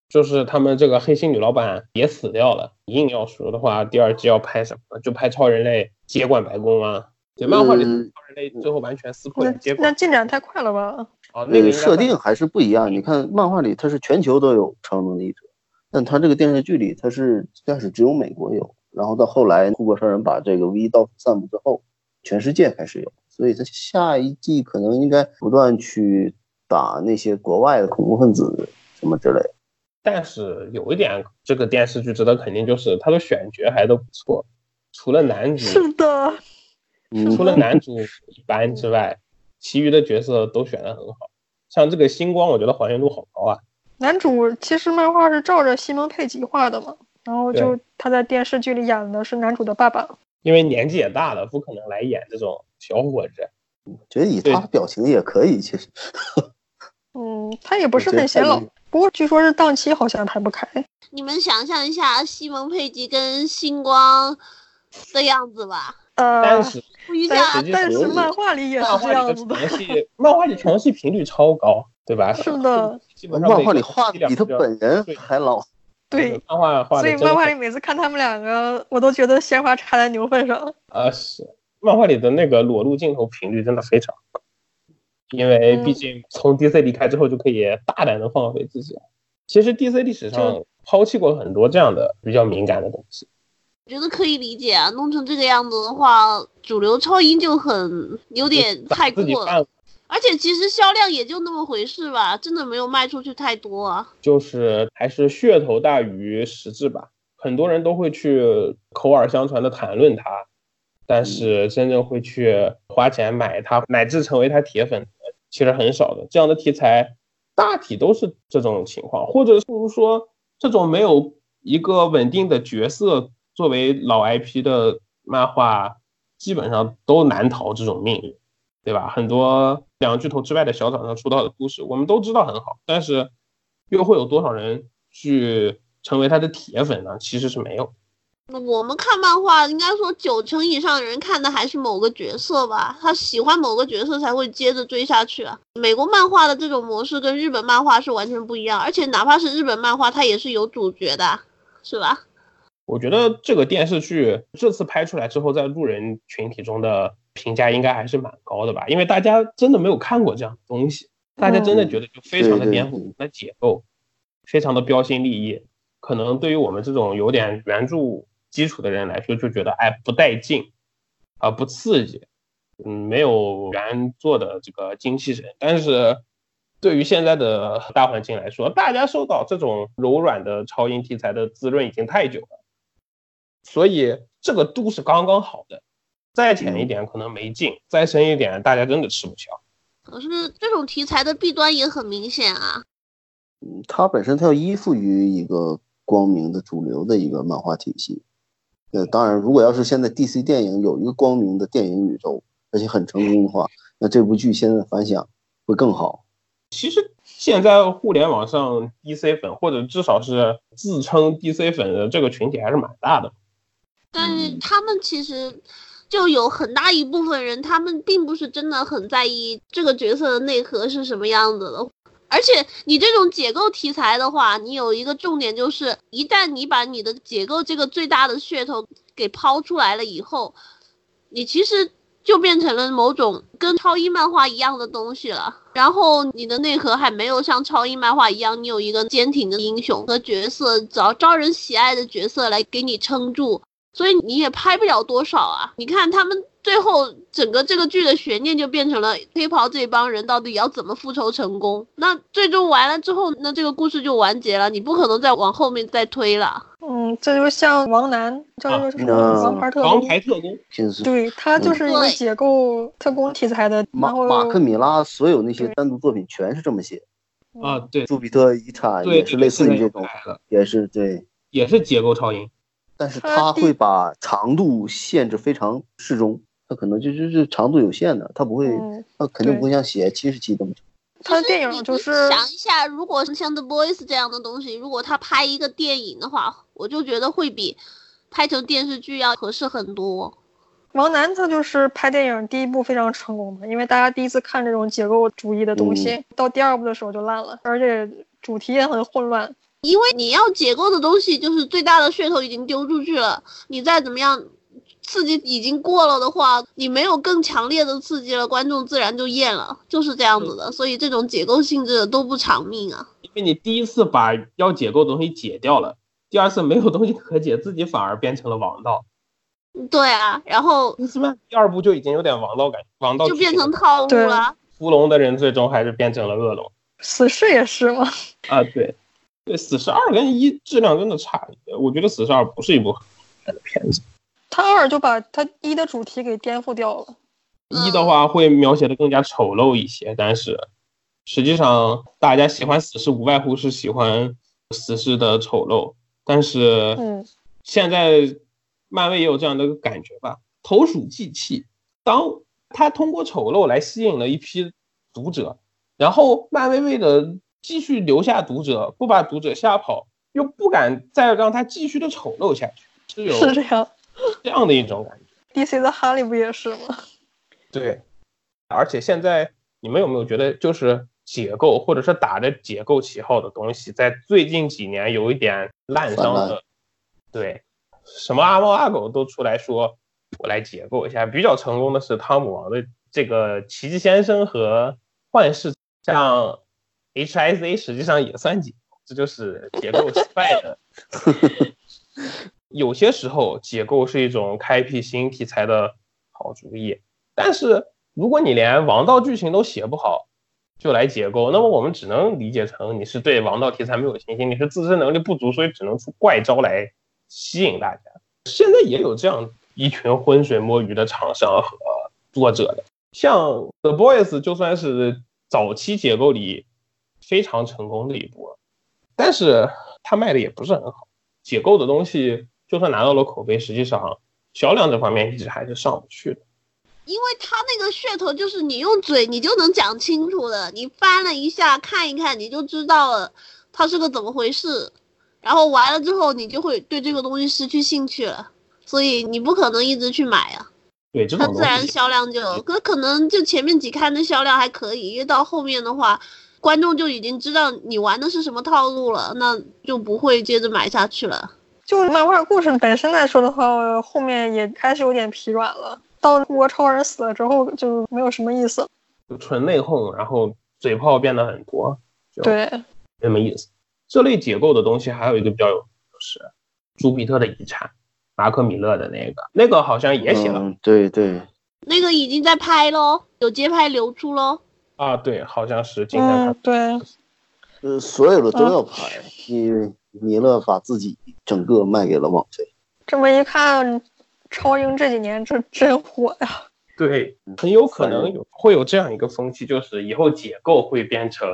就是他们这个黑心女老板也死掉了。硬要说的话，第二季要拍什么？就拍超人类接管白宫吗？对，漫画里超嗯人类最后完全撕破那脸接管。那进展太快了吧？哦，那个设定还是不一样。你看漫画里它是全球都有超能力者，但它这个电视剧里它是最开始只有美国有，然后到后来护国超人把这个 V 到处散布之后，全世界开始有，所以它下一季可能应该不断去打那些国外的恐怖分子什么之类的。但是有一点，这个电视剧值得肯定，就是它的选角还都不错，除了男主，是的，嗯除了男主一般之外，其余的角色都选的很好。像这个星光，我觉得还原度好高啊。男主其实漫画是照着西蒙佩吉画的嘛，然后就他在电视剧里演的是男主的爸爸。因为年纪也大了，不可能来演这种小伙子。觉得以他的表情也可以，其实嗯，他也不是很显老太，不过据说是档期好像排不开。你们想象一下西蒙佩吉跟星光的样子吧，呃，但是不一但是漫画里也是这样子的。漫画里床戏频率超高，对吧？是的，基本上漫画里画的比他本人还老。对，漫画画所以的真的很漫画里每次看他们两个，我都觉得鲜花插在牛粪上。呃是漫画里的那个裸露镜头频率真的非常高，因为嗯毕竟从 DC 离开之后就可以大胆的放飞自己了。其实 DC 历史上抛弃过很多这样的比较敏感的东西。我觉得可以理解啊，弄成这个样子的话，主流超英就很有点太过了。而且其实销量也就那么回事吧，真的没有卖出去太多啊。就是还是噱头大于实质吧。很多人都会去口耳相传的谈论它，但是真正会去花钱买它，乃至成为它铁粉的，其实很少的。这样的题材大体都是这种情况，或者不如说这种没有一个稳定的角色作为老 IP 的漫画，基本上都难逃这种命运，对吧？很多两巨头之外的小厂商出道的故事，我们都知道很好，但是又会有多少人去成为他的铁粉呢？其实是没有。我们看漫画，应该说九成以上的人看的还是某个角色吧，他喜欢某个角色才会接着追下去啊。美国漫画的这种模式跟日本漫画是完全不一样，而且哪怕是日本漫画，它也是有主角的，是吧？我觉得这个电视剧这次拍出来之后，在路人群体中的评价应该还是蛮高的吧，因为大家真的没有看过这样的东西，大家真的觉得就非常的颠覆我们的解构，非常的标新立异。可能对于我们这种有点原著基础的人来说，就觉得哎不带劲，啊、不刺激，嗯，没有原作的这个精气神。但是对于现在的大环境来说，大家受到这种柔软的超英题材的滋润已经太久了。所以这个度是刚刚好的，再浅一点可能没劲，再深一点大家真的吃不消。可是这种题材的弊端也很明显啊。嗯它本身它要依附于一个光明的主流的一个漫画体系。呃，当然，如果要是现在 DC 电影有一个光明的电影宇宙，而且很成功的话，那这部剧现在反响会更好。其实现在互联网上 DC 粉或者至少是自称 DC 粉的这个群体还是蛮大的。但是他们其实就有很大一部分人，他们并不是真的很在意这个角色的内核是什么样子的。而且你这种解构题材的话，你有一个重点就是，一旦你把你的解构这个最大的噱头给抛出来了以后，你其实就变成了某种跟超英漫画一样的东西了。然后你的内核还没有像超英漫画一样，你有一个坚挺的英雄和角色，找招人喜爱的角色来给你撑住。所以你也拍不了多少啊！你看他们最后整个这个剧的悬念就变成了黑袍这帮人到底要怎么复仇成功？那最终完了之后，那这个故事就完结了，你不可能再往后面再推了。嗯，这就像王楠，叫那个什么啊王牌特王工，牌特工，对他就是一个解构特工题材的，马马克米拉所有那些单独作品全是这么写，啊，对朱比特遗产，也是类似于这种，也是对。也是解构超英。但是他会把长度限制非常适中，他可能就就是长度有限的，他不会，嗯，他肯定不会像写七十集那么长。他的电其实你你影就是想一下，如果是像《The Boys》这样的东西，如果他拍一个电影的话，我就觉得会比拍成电视剧要合适很多。王楠他就是拍电影第一部非常成功的，因为大家第一次看这种结构主义的东西，到第二部的时候就烂了，而且主题也很混乱。因为你要解构的东西，就是最大的噱头已经丢出去了，你再怎么样刺激已经过了的话，你没有更强烈的刺激了，观众自然就厌了，就是这样子的。所以这种解构性质的都不长命啊。因为你第一次把要解构的东西解掉了，第二次没有东西可解，自己反而变成了王道。对啊，然后金斯曼第二部就已经有点王道感，王道就变成套路了。屠龙的人最终还是变成了恶龙死侍也是吗，啊！对，对，死侍二跟一质量真的差，我觉得死侍二不是一部好看的片子。他二就把他一的主题给颠覆掉了。一的话会描写的更加丑陋一些，但是实际上大家喜欢死侍无外乎是喜欢死侍的丑陋，但是嗯，现在漫威也有这样的一个感觉吧，投鼠忌器。当他通过丑陋来吸引了一批读者，然后漫威为了继续留下读者，不把读者吓跑，又不敢再让他继续的丑陋下去，是有是这样。这样的一种感觉。DC 的哈利不也是吗？对，而且现在你们有没有觉得，就是解构或者是打着解构旗号的东西，在最近几年有一点滥觞的，对，什么阿猫阿狗都出来说，我来解构一下。比较成功的是汤姆王的这个奇迹先生和幻视，像 HIZ 实际上也算解构，这就是结构失败的。有些时候解构是一种开辟新题材的好主意，但是如果你连王道剧情都写不好，就来解构，那么我们只能理解成你是对王道题材没有信心，你是自身能力不足，所以只能出怪招来吸引大家。现在也有这样一群浑水摸鱼的厂商和作者的，像 The Boys 就算是早期解构里非常成功的一部，但是它卖的也不是很好。解构的东西就算拿到了口碑，实际上销量这方面一直还是上不去的。因为他那个噱头就是你用嘴你就能讲清楚的，你翻了一下看一看你就知道了它是个怎么回事，然后完了之后你就会对这个东西失去兴趣了，所以你不可能一直去买啊，对这种它自然，销量就可可能就前面几刊的销量还可以，因为到后面的话，观众就已经知道你玩的是什么套路了，那就不会接着买下去了。就漫画故事本身来说的话，后面也开始有点疲软了。到国超人死了之后，就没有什么意思。就纯内讧，然后嘴炮变得很多，就对，没什么意思。这类解构的东西还有一个比较有就是朱庇特的遗产，马可米勒的那个，那个好像也写了、嗯，对对，那个已经在拍喽，有街拍流出喽。啊，对，好像是今天看嗯，对，呃，所有的都要拍，因为米勒把自己整个卖给了网飞。这么一看，超英这几年这真火呀。对，很有可能有会有这样一个风气，就是以后解构会变成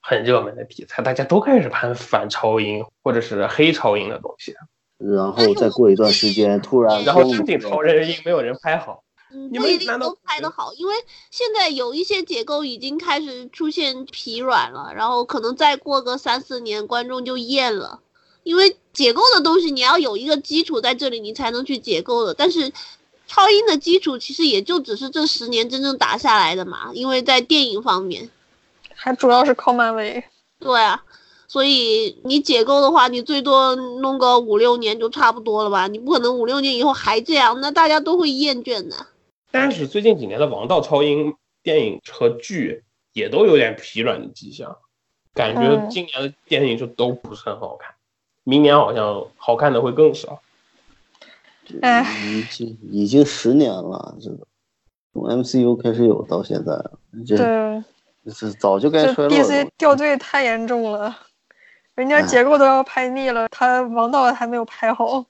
很热门的题材，大家都开始拍反超英或者是黑超英的东西，然后再过一段时间，突然然后咣正经超人英没有人拍好。嗯，不一定都拍得好，因为现在有一些解构已经开始出现疲软了，然后可能再过个三四年，观众就厌了。因为解构的东西，你要有一个基础在这里，你才能去解构的。但是超英的基础其实也就只是这十年真正打下来的嘛，因为在电影方面，还主要是靠漫威。对啊，所以你解构的话，你最多弄个五六年就差不多了吧？你不可能五六年以后还这样，那大家都会厌倦的。但是最近几年的王道超英电影和剧也都有点疲软的迹象，感觉嗯今年的电影就都不是很好看，明年好像好看的会更少。哎，已经已经十年了，这个从 MCU 开始有到现在了，这，这是早就该这衰落了 DC。掉队太严重了，人家哎结构都要拍腻了，他王道还没有拍好。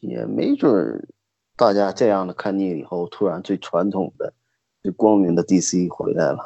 也没准儿大家这样的看腻了以后，突然最传统的、最光明的 DC 回来了。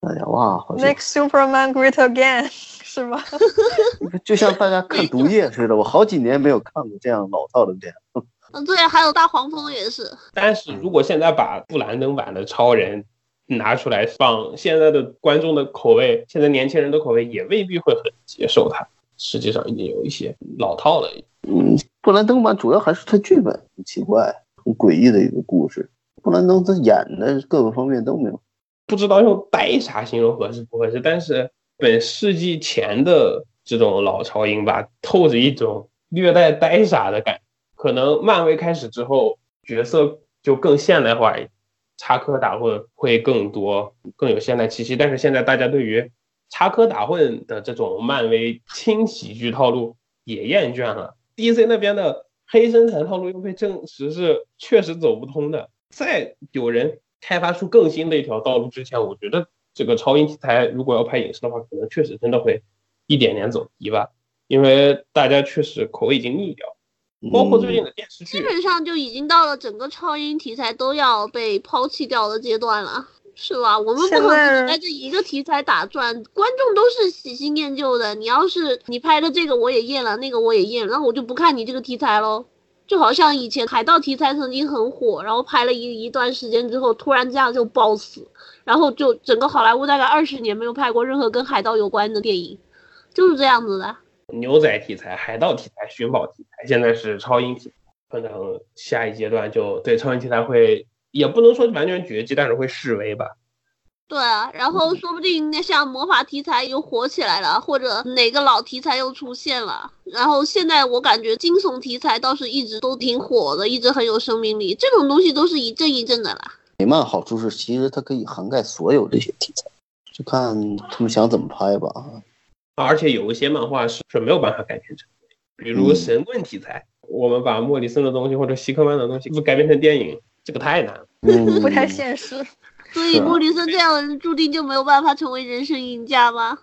大家哇，好像 Make Superman Great Again，是吧？就像大家看毒液似的，我好几年没有看过这样老套的电影。嗯，对啊，还有大黄蜂也是。但是如果现在把布兰登版的超人拿出来放，现在的观众的口味，现在年轻人的口味也未必会很接受它。实际上已经有一些老套了。嗯，布兰登版主要还是他剧本很奇怪、很诡异的一个故事。布兰登他演的各个方面都没有。不知道用呆傻形容合适不合适，但是本世纪前的这种老超英吧，透着一种略带呆傻的感。可能漫威开始之后，角色就更现代化，插科打诨会更多，更有现代气息。但是现在大家对于插科打诨的这种漫威轻喜剧套路也厌倦了。DC 那边的黑生产套路又被证实是确实走不通的。在有人开发出更新的一条道路之前，我觉得这个超英题材如果要拍影视的话，可能确实真的会一点点走低吧，因为大家确实口味已经腻掉，包括最近的电视剧基，本上就已经到了整个超英题材都要被抛弃掉的阶段了，是吧？我们不可现在能在这一个题材打转，观众都是喜新厌旧的。你要是你拍的这个我也厌了，那个我也厌了，那我就不看你这个题材喽。就好像以前海盗题材曾经很火，然后拍了一一段时间之后，突然这样就爆死，然后就整个好莱坞大概二十年没有拍过任何跟海盗有关的电影，就是这样子的。牛仔题材、海盗题材、寻宝题材，现在是超英题材，可能下一阶段就对超英题材会也不能说完全绝迹，但是会示威吧。对啊，然后说不定那像魔法题材又火起来了，或者哪个老题材又出现了。然后现在我感觉惊悚题材倒是一直都挺火的，一直很有生命力。这种东西都是一阵一阵的啦。美漫好处是，其实它可以涵盖所有这些题材，就看他们想怎么拍吧。而且有一些漫画是是没有办法改编成，比如嗯神棍题材，我们把莫里森的东西或者希克曼的东西不改编成电影，这个太难了。嗯，不太现实。所以莫里森这样的人注定就没有办法成为人生赢家吗？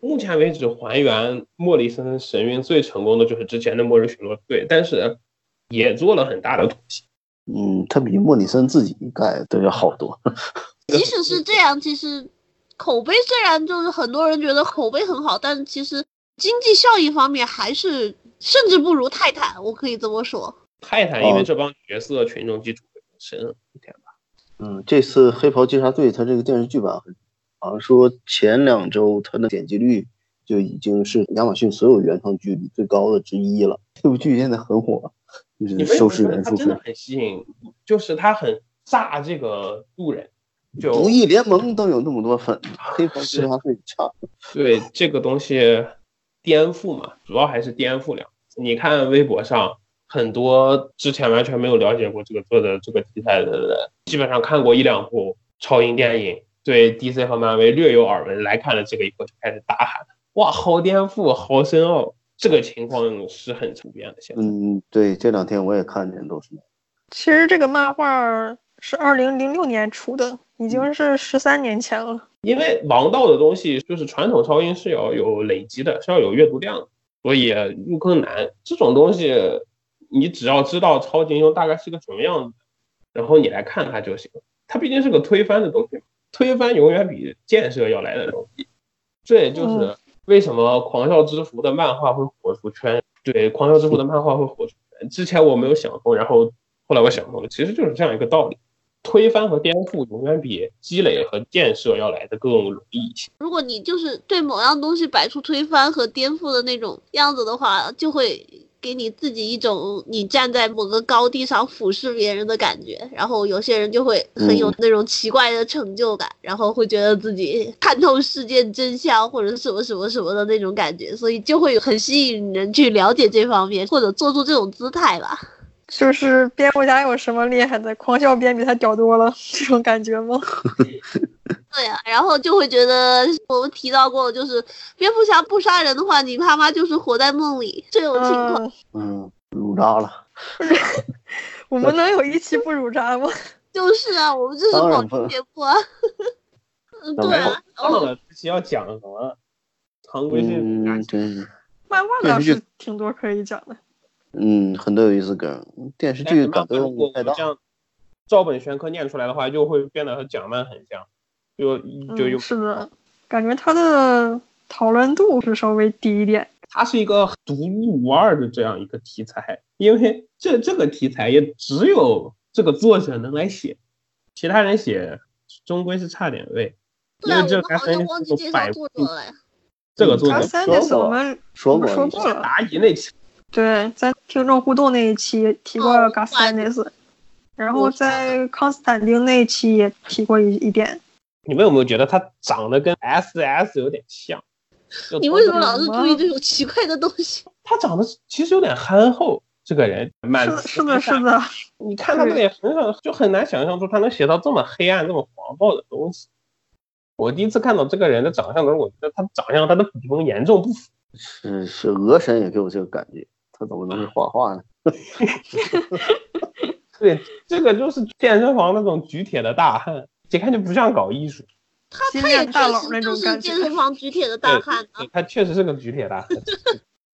目前为止，还原莫里森神韵最成功的就是之前的《末日巡逻队》，但是也做了很大的妥协。嗯，它比莫里森自己盖都要好多。即使是这样，其实口碑虽然就是很多人觉得口碑很好，但其实经济效益方面还是甚至不如泰坦，我可以这么说。泰坦因为哦这帮角色群众基础会更深一点吧。嗯，这次《黑袍纠察队》它这个电视剧版，好像说前两周它的点击率就已经是亚马逊所有原创剧里最高的之一了。这部剧现在很火，就是收视人数很吸引？就是它很炸这个路人，就《正义联盟》都有那么多粉，《黑袍纠察队》差。对这个东西颠覆嘛，主要还是颠覆了。你看微博上很多之前完全没有了解过这个做的这个题材的人，基本上看过一两部超英电影，对 DC 和漫威略有耳闻，来看了这个以后就开始大喊：“哇，好颠覆，好深奥！”这个情况是很普遍的现在。嗯，对，这两天我也看见都是。其实这个漫画是二零零六年出的，已经是十三年前了。因为王道的东西就是传统超英是要有累积的，是要有阅读量的，所以入坑难。这种东西，你只要知道超级英雄大概是个什么样子，然后你来看它就行。它毕竟是个推翻的东西，推翻永远比建设要来的容易。这也就是为什么《狂笑之蝠》的漫画会火出圈。对，《狂笑之蝠》的漫画会火出圈。之前我没有想通，然后后来我想通了，其实就是这样一个道理。推翻和颠覆永远比积累和建设要来的更容易一些。如果你就是对某样东西摆出推翻和颠覆的那种样子的话，就会给你自己一种你站在某个高地上俯视别人的感觉，然后有些人就会很有嗯那种奇怪的成就感，然后会觉得自己看透事件真相或者什么什么什么的那种感觉，所以就会很吸引人去了解这方面或者做出这种姿态吧。就是蝙蝠侠有什么厉害的？狂笑蝙比他屌多了，这种感觉吗？对呀、然后就会觉得我们提到过，就是蝙蝠侠不杀人的话，你他妈就是活在梦里这种情况。嗯，乳，渣了。我们能有一期不乳渣吗？就是啊，我们这是保证当然不节目啊。嗯，对啊，忘了这期要讲什么，常规是嗯，真是，漫画倒是挺多可以讲的。嗯，很多有意思梗。电视剧改漫画如果动太照本宣科念出来的话，就会变得和讲漫很像，就就有嗯，是的，感觉他的讨论度是稍微低一点。它是一个独一无二的这样一个题材，因为这这个题材也只有这个作者能来写，其他人写终归是差点位。对啊，因为这我们好像忘记介绍作者了呀。这个作者三那次我们说过说过了，答疑那期，对，在听众互动那一期提过哦嘎斯丹那次，然后在康斯坦丁那一期也提过一一点。你们有没有觉得他长得跟 S S 有点像？你为什么老是注意这种奇怪的东西？他长得其实有点憨厚，这个人蛮是是的，是的，你看他这脸很少，就很难想象出他能写到这么黑暗、这么黄暴的东西。我第一次看到这个人的长相的时候，我觉得他长相他的笔锋严重不符。是是，鹅神也给我这个感觉，他怎么能是画画呢？对，这个就是健身房那种举铁的大汉，一看就不像搞艺术。他他也链大佬确实就是健。身房举铁的大汉啊对，。他确实是个举铁大汉。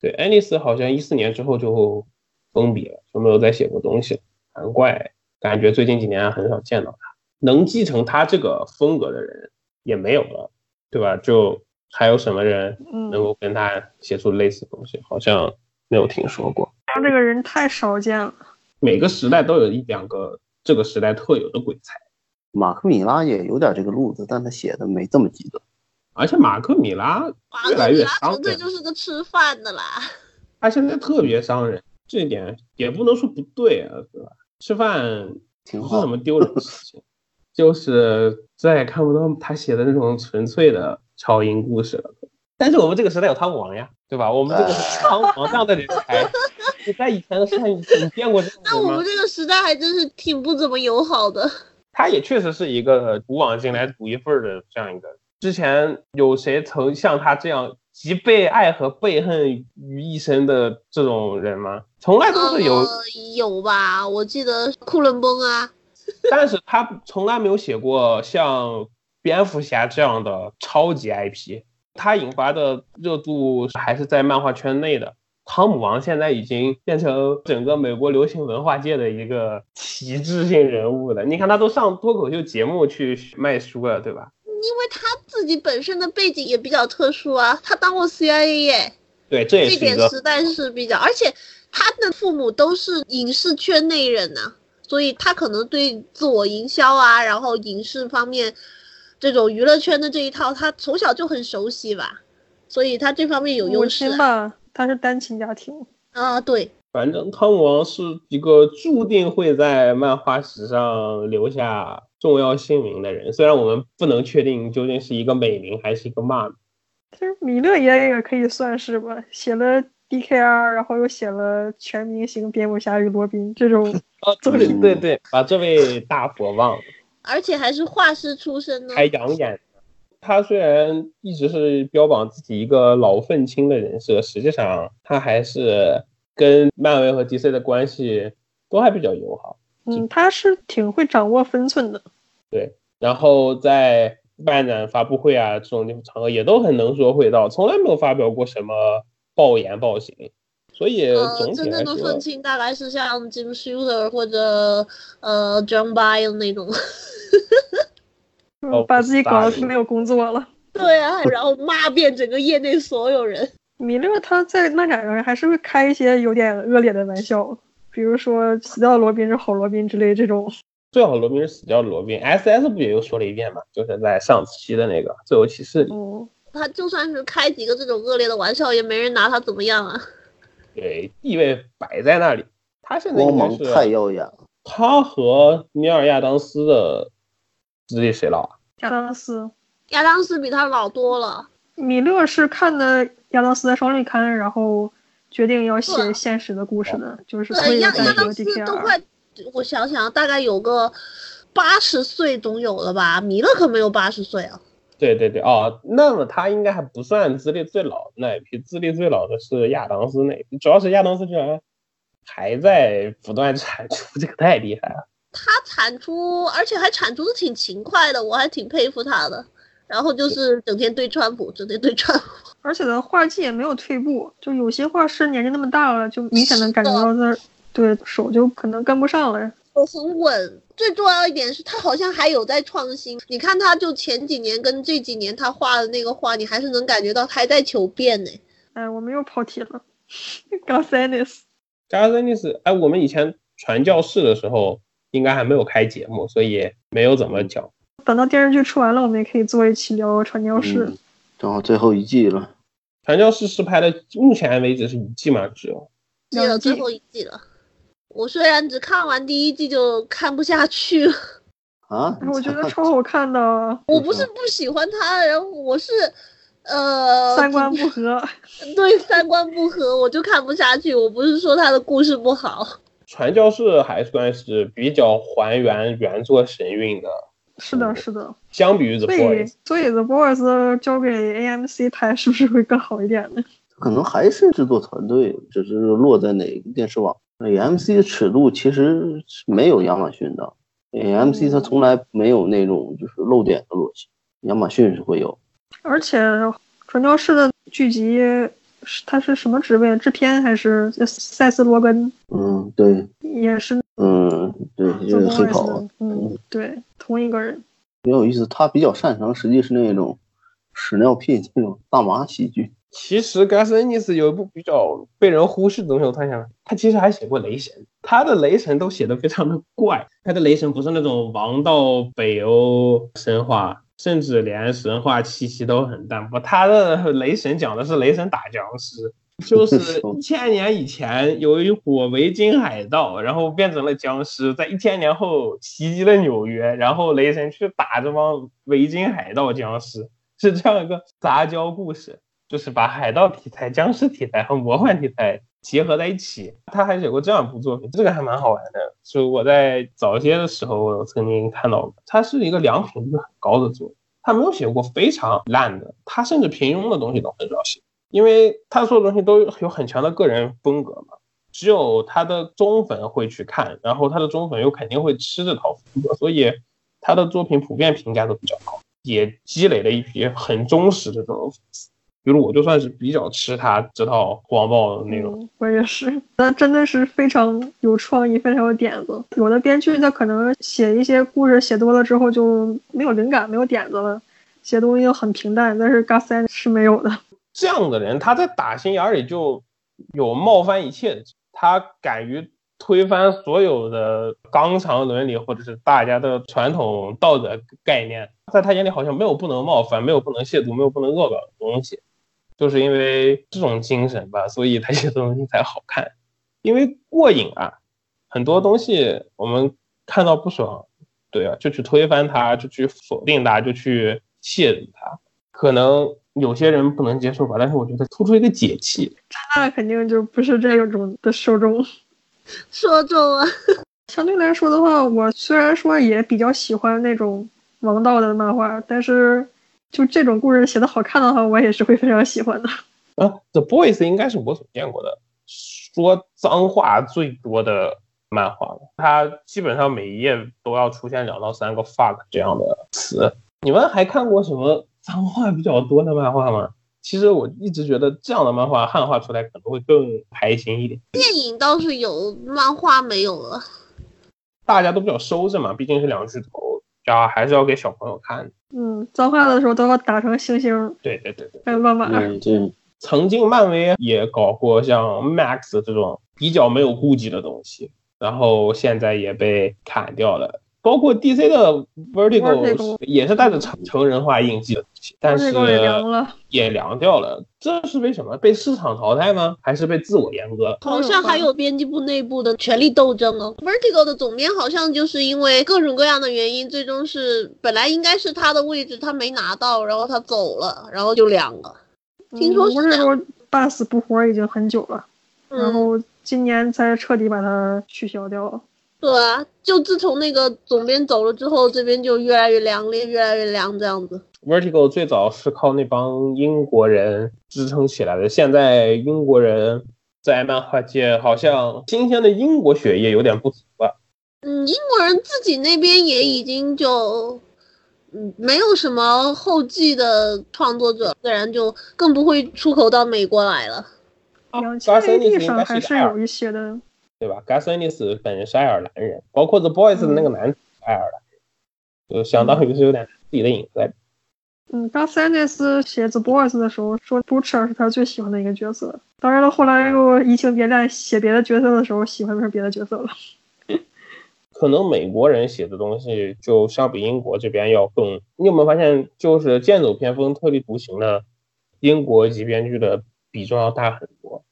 对，爱丽丝好像一四年之后就封笔了，就没有再写过东西了，难怪感觉最近几年很少见到他。能继承他这个风格的人也没有了，对吧？就还有什么人嗯，能够跟他写出类似的东西？好像没有听说过。他这个人太少见了。每个时代都有一两个这个时代特有的鬼才，马克米拉也有点这个路子，但他写的没这么极端。而且马克米拉越来越克米拉伤人，纯粹就是个吃饭的啦。他现在特别伤人，这一点也不能说不对啊，对吧？吃饭挺好不是什么丢人的事情。就是再也看不到他写的那种纯粹的超英故事了。但是我们这个时代有汤姆王呀，对吧？我们这个是汤姆王这样的人才。你在以前的时代，你你见过这种吗那我们？这个时代还真是挺不怎么友好的。他也确实是一个古往今来独一份儿的这样一个。之前有谁曾像他这样集被爱和被恨于一身的这种人吗？从来都是有，呃、有吧？我记得库伦崩啊，但是他从来没有写过像蝙蝠侠这样的超级 IP。他引发的热度还是在漫画圈内的。汤姆王现在已经变成整个美国流行文化界的一个旗帜性人物了。你看他都上脱口秀节目去卖书了，对吧？因为他自己本身的背景也比较特殊啊，他当过 CIA 耶，对，这也这是一个点实在是比较，而且他的父母都是影视圈内人呐、所以他可能对自我营销啊，然后影视方面这种娱乐圈的这一套，他从小就很熟悉吧，所以他这方面有母优势啊。吧，他是单亲家庭。啊，对，反正汤姆王是一个注定会在漫画史上留下重要姓名的人，虽然我们不能确定究竟是一个美名还是一个骂名。其实米勒爷也可以算是吧，写了 DKR，然后又写了全明星蝙蝠侠与罗宾这种，哦，对对对，把这位大佛忘了，而且还是画师出身呢。还养眼。他虽然一直是标榜自己一个老愤青的人设，实际上他还是跟漫威和 DC 的关系都还比较友好。嗯，他是挺会掌握分寸的。对，然后在漫展发布会啊这种地方场合也都很能说会道，从来没有发表过什么暴言暴行，所以呃，总体真正的，愤青大概是像 Jim Shooter 或者呃 John Byrne 那种。把自己搞得没有工作了。对啊，然后骂遍整个业内所有人。米勒他在漫展上还是会开一些有点恶劣的玩笑，比如说死掉的罗宾是好罗宾之类这种。最好罗宾是死掉的罗宾，S.S 不也又说了一遍嘛，就是在上期的那个自由骑士里，哦，他就算是开几个这种恶劣的玩笑，也没人拿他怎么样啊。对，地位摆在那里。他现在光应该芒太耀眼了。他和米尔亚当斯的资历谁老啊？亚当斯，亚当斯比他老多了。米勒是看的亚当斯的双月刊，然后决定要写现实的故事的，就是对，所以亚亚当斯都。快，我想想，大概有个八十岁总有了吧？米勒可没有八十岁啊。对对对，哦，那么他应该还不算资历最老的那一批，资历最老的是亚当斯那一批，主要是亚当斯居然还在不断产出，这个太厉害了。他产出，而且还产出的挺勤快的，我还挺佩服他的。然后就是整天对川普，整天对川普。而且他画技也没有退步，就有些画师年纪那么大了，就明显能感觉到他对手就可能跟不上了。手很稳，最重要一点是他好像还有在创新。你看他就前几年跟这几年他画的那个画，你还是能感觉到他还在求变呢。哎，我们又跑题了。g a s a n i s 加森尼斯，哎，我们以前传教士的时候应该还没有开节目，所以没有怎么讲。等到电视剧出完了，我们也可以做一期聊传教士。嗯，正好最后一季了。传教士是拍的，目前为止是一季嘛，只有。记了两季最后一季了。我虽然只看完第一季就看不下去了，啊，哎我觉得超好看的，我不是不喜欢他，然后我是，呃，三观不合。对三观不合，我就看不下去。我不是说他的故事不好，传教士还算是比较还原原作神韵的，是的，是的。相比于 The 所以 Boys，所以 The Boys 交给 AMC 拍是不是会更好一点呢？可能还是制作团队，只是落在哪个电视网。AMC 的尺度其实是没有亚马逊的，AMC 它从来没有那种就是露点的逻辑，亚马逊是会有。而且传教士的剧集是他是什么职位？制片还是塞斯罗根？嗯，对，也是嗯，对，这 The 个黑袍的。嗯，对，同一个人。比较有意思。他比较擅长实际是那种屎尿屁那种大麻喜剧。其实 Gus Ennis 有一部比较被人忽视的东西，我突然想，他其实还写过雷神，他的雷神都写的非常的怪，他的雷神不是那种王道北欧神话，甚至连神话气息都很淡薄，他的雷神讲的是雷神打僵尸，就 是一千年以前有一伙维京海盗，然后变成了僵尸，在一千年后袭击了纽约，然后雷神去打这帮维京海盗僵尸，是这样一个杂交故事，就是把海盗题材、僵尸题材和魔幻题材结合在一起。他还写过这样一部作品，这个还蛮好玩的，就我在早些的时候我曾经看到过，他是一个良品率很高的作品。他没有写过非常烂的，他甚至平庸的东西都很少写，因为他所有东西都有很强的个人风格嘛。只有他的忠粉会去看，然后他的忠粉又肯定会吃这套风格，所以他的作品普遍评价都比较高，也积累了一批很忠实的这种粉丝。比如我就算是比较吃他这套黄暴的那种，嗯我也是，那真的是非常有创意，非常有点子。有的编剧他可能写一些故事写多了之后就没有灵感，没有点子了，写东西就很平淡。但是 Gus 是没有的。这样的人他在打心眼里就有冒犯一切的，他敢于推翻所有的纲常伦理或者是大家的传统道德概念，在他眼里好像没有不能冒犯，没有不能亵渎，没有不能恶搞的东西。就是因为这种精神吧，所以他写的东西才好看，因为过瘾啊。很多东西我们看到不爽，对啊，就去推翻它，就去否定它，就去亵渎它。可能有些人不能接受吧，但是我觉得突出一个解气。那肯定就不是这种的受众。受众啊。相对来说的话，我虽然说也比较喜欢那种王道的漫画，但是就这种故事写的好看的话，我也是会非常喜欢的。啊，《The Boys》应该是我所见过的说脏话最多的漫画了。它基本上每一页都要出现两到三个 fuck 这样的词。你们还看过什么脏话比较多的漫画吗？其实我一直觉得这样的漫画汉化出来可能会更开心一点。电影倒是有，漫画没有了。大家都比较收着嘛，毕竟是两巨头，然后还是要给小朋友看。嗯，脏话的时候都要打成星星，对对对对。还有乱码。嗯，这曾经漫威也搞过像 Max 这种比较没有顾忌的东西，然后现在也被砍掉了。包括 DC 的 Vertigo 也是带着成成人化印记的东西，但是也凉了也凉掉了。这是为什么？被市场淘汰吗？还是被自我阉割了？好像还有编辑部内部的权力斗争哦。Vertigo 的总编好像就是因为各种各样的原因，最终是本来应该是他的位置，他没拿到，然后他走了，然后就凉了。听说是说半死不活已经很久了，然嗯，后今年才彻底把它取消掉。对啊，就自从那个总编走了之后，这边就越来越凉，越越来越凉这样子。Vertigo 最早是靠那帮英国人支撑起来的，现在英国人在漫画界好像新鲜的英国血液有点不足了。嗯，英国人自己那边也已经就，嗯，没有什么后继的创作者，自然就更不会出口到美国来了。两千 Garth AD Ennis 应上该是一个爱尔还是有一些的，对吧 g a s e n i s 本人是爱尔兰人，包括 The Boys 的那个男爱尔兰人，就相当于是有点自己的影子在。嗯 g a s a n i s 写 The Boys 的时候说 Butcher 是他最喜欢的一个角色，当然了，后来又移情别恋，写别的角色的时候喜欢上别的角色了。可能美国人写的东西就相比英国这边要更，你有没有发现，就是剑走偏锋、特立独行的英国级编剧的比重要大很多。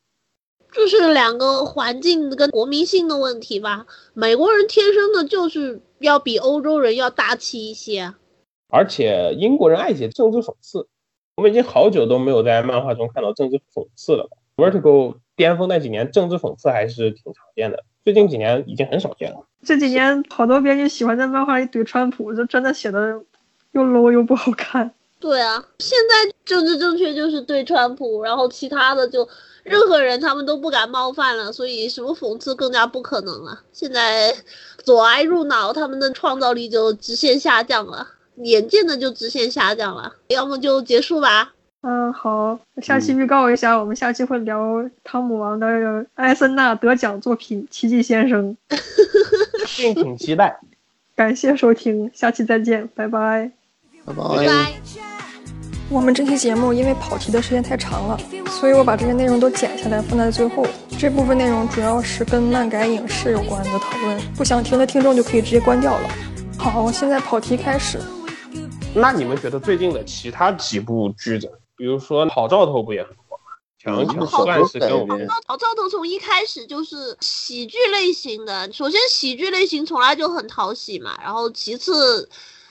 就是两个环境跟国民性的问题吧。美国人天生的就是要比欧洲人要大气一些。而且英国人爱写政治讽刺，我们已经好久都没有在漫画中看到政治讽刺了吧？Vertigo 巅峰那几年，政治讽刺还是挺常见的，最近几年已经很少见了。这几年好多编剧喜欢在漫画里怼川普，就真的写的又 low 又不好看。对啊，现在政治正确就是对川普，然后其他的就任何人他们都不敢冒犯了，所以什么讽刺更加不可能了。现在左挨入脑，他们的创造力就直线下降了，眼见的就直线下降了。要么就结束吧。嗯，好，下期预告一下，我们下期会聊汤姆王的艾森纳得奖作品《奇迹先生》。敬请期待。感谢收听，下期再见，拜拜拜。拜拜拜。我们这期节目因为跑题的时间太长了，所以我把这些内容都剪下来放在最后。这部分内容主要是跟漫改影视有关的讨论，不想听的听众就可以直接关掉了。好，现在跑题开始。那你们觉得最近的其他几部剧子，比如说《好兆头》不也很火吗？强强好算是跟我们改编曹操头从一开始就是喜剧类型的，首先喜剧类型从来就很讨喜嘛，然后其次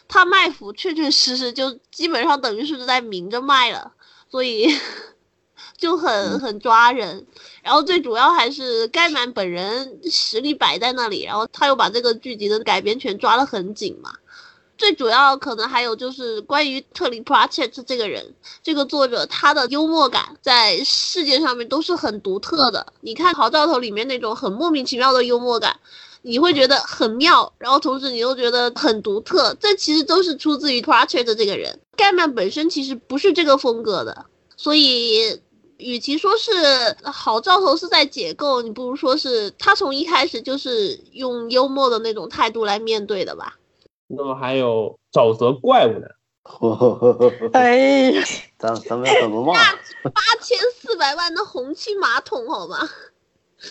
他卖腐确确实实就基本上等于是在明着卖了，所以 就很很抓人。然后最主要还是盖曼本人实力摆在那里，然后他又把这个剧集的改编权抓得很紧嘛。最主要可能还有就是关于特里·普拉切特这个人，这个作者他的幽默感在世界上面都是很独特的。你看《好兆头》里面那种很莫名其妙的幽默感，你会觉得很妙，然后同时你又觉得很独特。这其实都是出自于 p r a t c h e t 这个人。盖曼本身其实不是这个风格的，所以与其说是好兆头是在解构，你不如说是他从一开始就是用幽默的那种态度来面对的吧。那么还有沼泽怪物呢？哎呀，咱咱们怎么忘了？八千四百万的红漆马桶，好吗？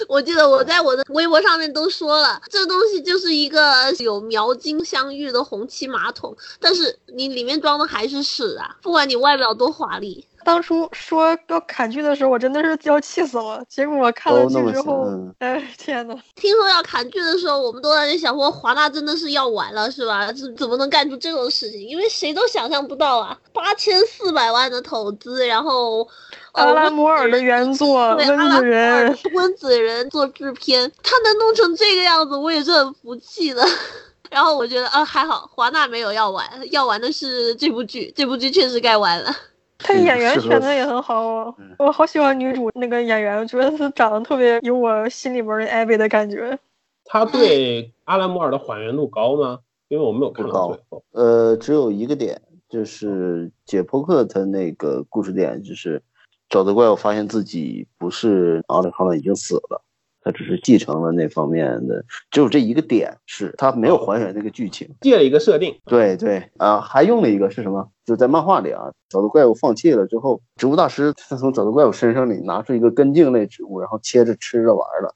我记得我在我的微博上面都说了，这东西就是一个有描金镶玉的红漆马桶，但是你里面装的还是屎啊！不管你外表多华丽，当初说要砍剧的时候，我真的是要气死了。结果我看了剧之后行，哎天呐，听说要砍剧的时候，我们都在那想说，华纳真的是要完了是吧？怎怎么能干出这种事情？因为谁都想象不到啊，八千四百万的投资，然后。呃阿拉摩尔的原作对《温子仁》，温子仁做制片，他能弄成这个样子，我也是很服气的。然后我觉得啊，还好华纳没有要完，要完的是这部剧，这部剧确实该完了。他演员选的也很好哦，我好喜欢女主那个演员，我觉得她长得特别有我心里边的艾薇的感觉。他对阿兰摩尔的还原度高吗？因为我没有看高到最后。呃，只有一个点，就是解剖课他那个故事点，就是沼泽怪物发现自己不是奥利哈兰已经死了，他只是继承了那方面的，只有这一个点是他没有还原那个剧情。借了一个设定，对对啊，还用了一个是什么？就在漫画里啊，找到怪物放弃了之后，植物大师他从找到怪物身上里拿出一个根茎类植物，然后切着吃着玩了。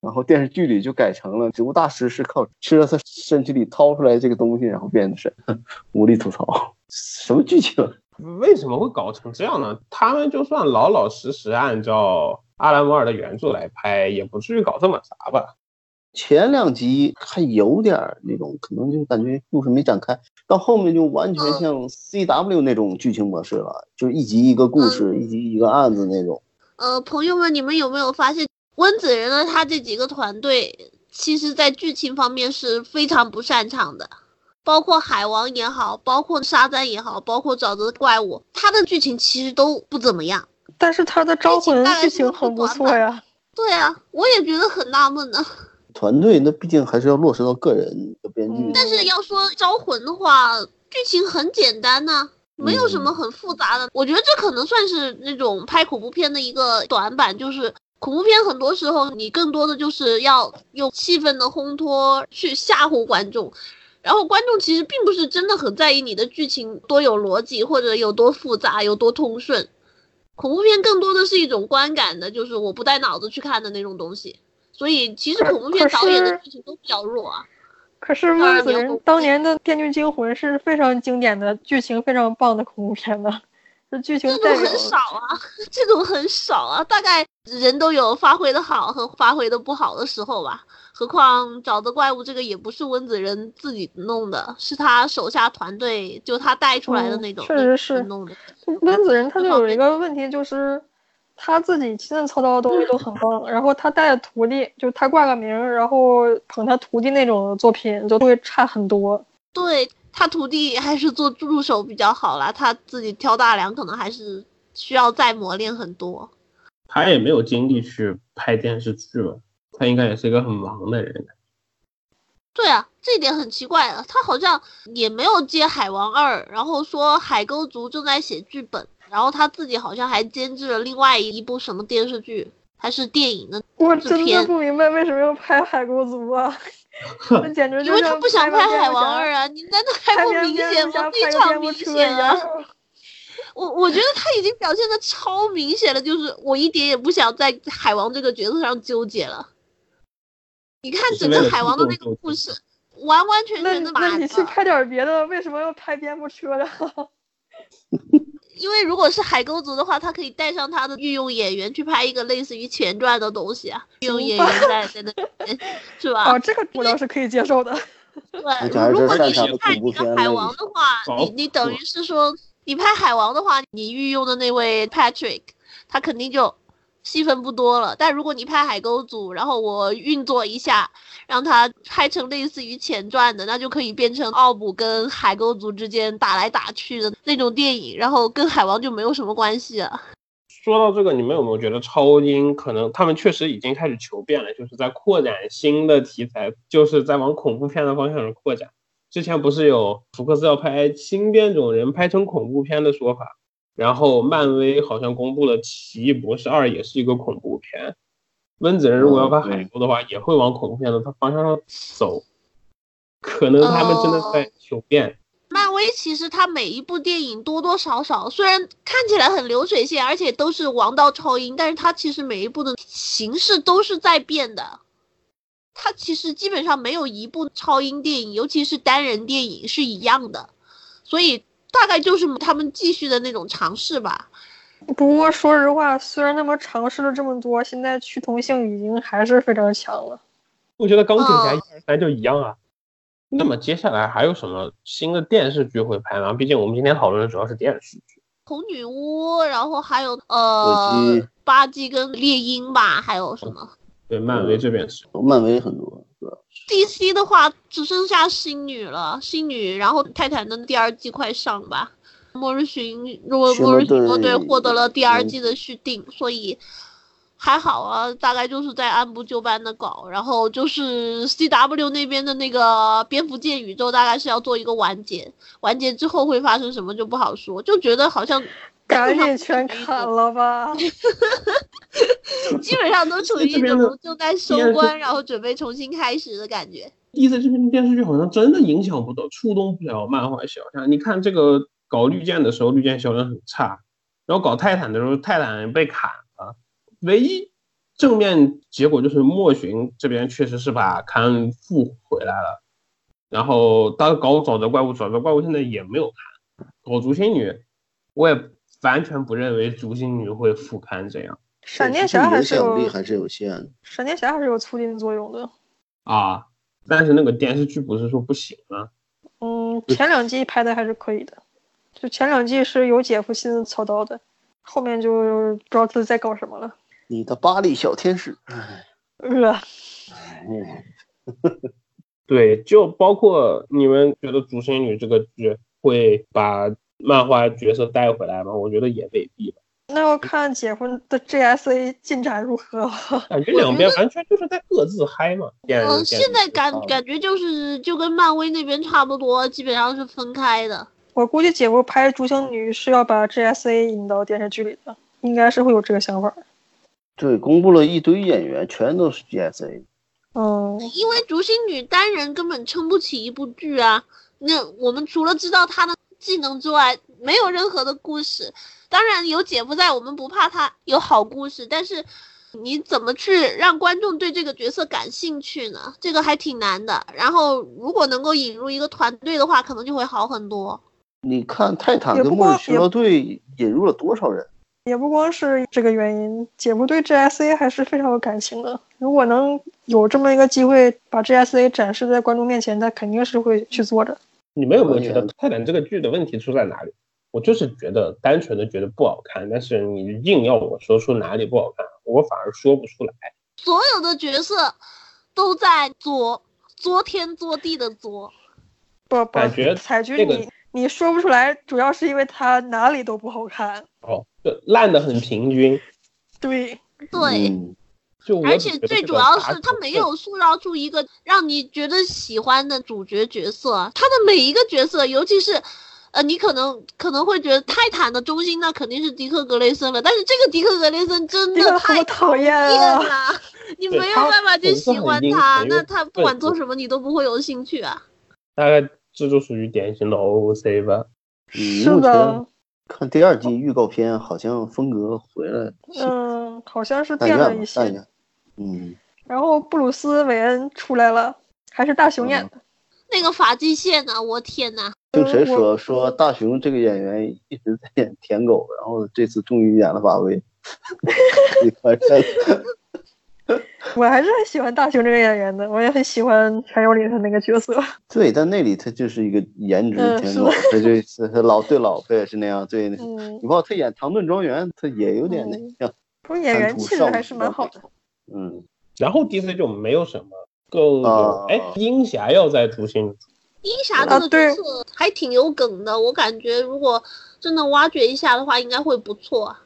然后电视剧里就改成了植物大师是靠吃了他身体里掏出来这个东西，然后变的神，无力吐槽。什么剧情？为什么会搞成这样呢？他们就算老老实实按照阿兰摩尔的原著来拍，也不至于搞这么杂吧？前两集还有点儿那种，可能就感觉故事没展开，到后面就完全像 CW 那种剧情模式了，就是一集一个故事，一集一个案子那种。呃，朋友们，你们有没有发现温子仁呢？他这几个团队，其实在剧情方面是非常不擅长的。包括海王也好，包括沙赞也好，包括沼泽怪物，他的剧情其实都不怎么样。但是他的招魂剧情很不错呀。对啊，我也觉得很纳闷呢。团队那毕竟还是要落实到个人的编剧。但是要说招魂的话，剧情很简单呐、没有什么很复杂的。我觉得这可能算是那种拍恐怖片的一个短板，就是恐怖片很多时候你更多的就是要用气氛的烘托去吓唬观众。然后观众其实并不是真的很在意你的剧情多有逻辑或者有多复杂有多通顺，恐怖片更多的是一种观感的，就是我不带脑子去看的那种东西。所以其实恐怖片导演的剧情都比较弱啊。可是温子仁当年的《电锯惊魂》是非常经典的剧情非常棒的恐怖片呢，这剧情这种很少啊，这种很少啊，大概人都有发挥的好和发挥的不好的时候吧。何况找的怪物这个也不是温子仁自己弄的，是他手下团队就他带出来的那种，确实是弄的。温子仁他就有一个问题，就是他自己亲自操刀的东西都很棒，然后他带的徒弟，就他挂个名，然后捧他徒弟那种作品就会差很多。对他徒弟还是做助手比较好啦，他自己挑大梁可能还是需要再磨练很多。他也没有精力去拍电视剧嘛。他应该也是一个很忙的人。对啊，这一点很奇怪啊，他好像也没有接《海王二》，然后说海沟族正在写剧本，然后他自己好像还监制了另外一部什么电视剧还是电影的我真的不明白为什么要拍海沟族啊！那简直因为他不想拍《海王二》啊！你难道还不明显吗？非常明显啊！我我觉得他已经表现的超明显了，就是我一点也不想在海王这个角色上纠结了。你看整个海王的那个故事，完完全全的那那你去拍点别的，为什么要拍蝙蝠车呀？因为如果是海沟族的话，他可以带上他的御用演员去拍一个类似于前传的东西啊，御用演员在在那边，是吧？哦，这个我倒是可以接受的。对，如果你是拍一个海王的话，你你等于是说，你拍海王的话，你御用的那位 Patrick，他肯定就戏份不多了。但如果你拍海沟组，然后我运作一下，让他拍成类似于前传的，那就可以变成奥姆跟海沟族之间打来打去的那种电影，然后跟海王就没有什么关系了。说到这个，你们有没有觉得超英可能他们确实已经开始求变了，就是在扩展新的题材，就是在往恐怖片的方向上扩展。之前不是有福克斯要拍新变种人拍成恐怖片的说法，然后漫威好像公布了《奇异博士二》也是一个恐怖片。温子仁如果要拍海沟的话，也会往恐怖片的他方向上走。可能他们真的在求变。漫威其实它每一部电影多多少少，虽然看起来很流水线，而且都是王道超英，但是它其实每一部的形式都是在变的。它其实基本上没有一部超英电影，尤其是单人电影是一样的，所以大概就是他们继续的那种尝试吧。不过说实话，虽然他们尝试了这么多，现在趋同性已经还是非常强了。我觉得钢铁侠一二三就一样啊。那么接下来还有什么新的电视剧会拍吗？毕竟我们今天讨论的主要是电视剧，红女巫，然后还有呃巴基跟猎鹰吧，还有什么？对，漫威这边是，漫威很多，是吧？DC 的话只剩下星女了，星女，然后泰坦的第二季快上吧。末日巡，如果末日巡逻队获得了第二季的续订，所以还好啊，大概就是在按部就班的搞。然后就是 CW 那边的那个蝙蝠剑宇宙，大概是要做一个完结，完结之后会发生什么就不好说，就觉得好像赶紧全砍 了吧。基本上都处于一种正在收官，然后准备重新开始的感觉。意思这边电视剧好像真的影响不到、触动不了漫画销量。你看这个搞绿箭的时候，绿箭销量很差；然后搞泰坦的时候，泰坦被砍了。唯一正面结果就是莫寻这边确实是把凯恩复回来了。然后当搞沼泽怪物，沼泽怪物现在也没有砍。搞竹心女，我也完全不认为竹心女会复刊这样。闪电侠还是有力还是有限。闪电侠还是有促进作用的。啊，但是那个电视剧不是说不行吗？嗯，前两季拍的还是可以的，就前两季是有姐夫亲自操刀的，后面就不知道他在搞什么了。你的巴黎小天使，唉，呃，哎 对，就包括你们觉得《竹心女》这个剧会把漫画角色带回来吗？我觉得也未必吧。那要看姐夫的 GSA 进展如何了。感觉两边完全就是在各自嗨嘛。嗯，现在感感觉就是就跟漫威那边差不多，基本上是分开的。我估计姐夫拍《竹星女》是要把 GSA 引到电视剧里的，应该是会有这个想法。对，公布了一堆演员，全都是 GSA。嗯，因为竹星女单人根本撑不起一部剧啊。那我们除了知道她的技能之外，没有任何的故事。当然有姐夫在，我们不怕他有好故事，但是你怎么去让观众对这个角色感兴趣呢？这个还挺难的。然后如果能够引入一个团队的话，可能就会好很多。你看泰坦跟末日巡逻队引入了多少人？也不光是这个原因，姐夫对 GSA 还是非常有感情的。如果能有这么一个机会把 GSA 展示在观众面前，他肯定是会去做的。你们有没有觉得《泰坦》这个剧的问题出在哪里？我就是觉得单纯的觉得不好看，但是你硬要我说出哪里不好看，我反而说不出来。所有的角色都在作，作天作地的作。不不感觉，彩菊这个你你说不出来，主要是因为他哪里都不好看。哦，就烂的很平均。对，对。嗯，就而且最主要是他没有塑造出一个让你觉得喜欢的主角角色，他的每一个角色，尤其是，呃，你可能可能会觉得泰坦的中心那肯定是迪克格雷森了，但是这个迪克格雷森真的太讨厌！了，你没有办法去喜欢他，那他不管做什么你都不会有兴趣啊。大概这就属于典型的 OOC 吧。是的，看第二季预告片，好像风格回来，嗯，好像是淡变了一些。雅。嗯，然后布鲁斯·韦恩出来了，还是大熊演的。那个发际线呢、我天呐，听谁说说大雄这个演员一直在演舔狗，然后这次终于演了把位。我还是很喜欢大雄这个演员的，我也很喜欢陈友里他那个角色。对，但那里他就是一个颜值舔狗，他就是他老对老婆也是那样，对。嗯你，包括他演《唐顿庄园》，他也有点那不过演员气质还是蛮好的。嗯然后 DC 就没有什么更哎，鹰侠要再出新鹰侠这个啊对角色还挺有梗的，我感觉如果真的挖掘一下的话，应该会不错啊。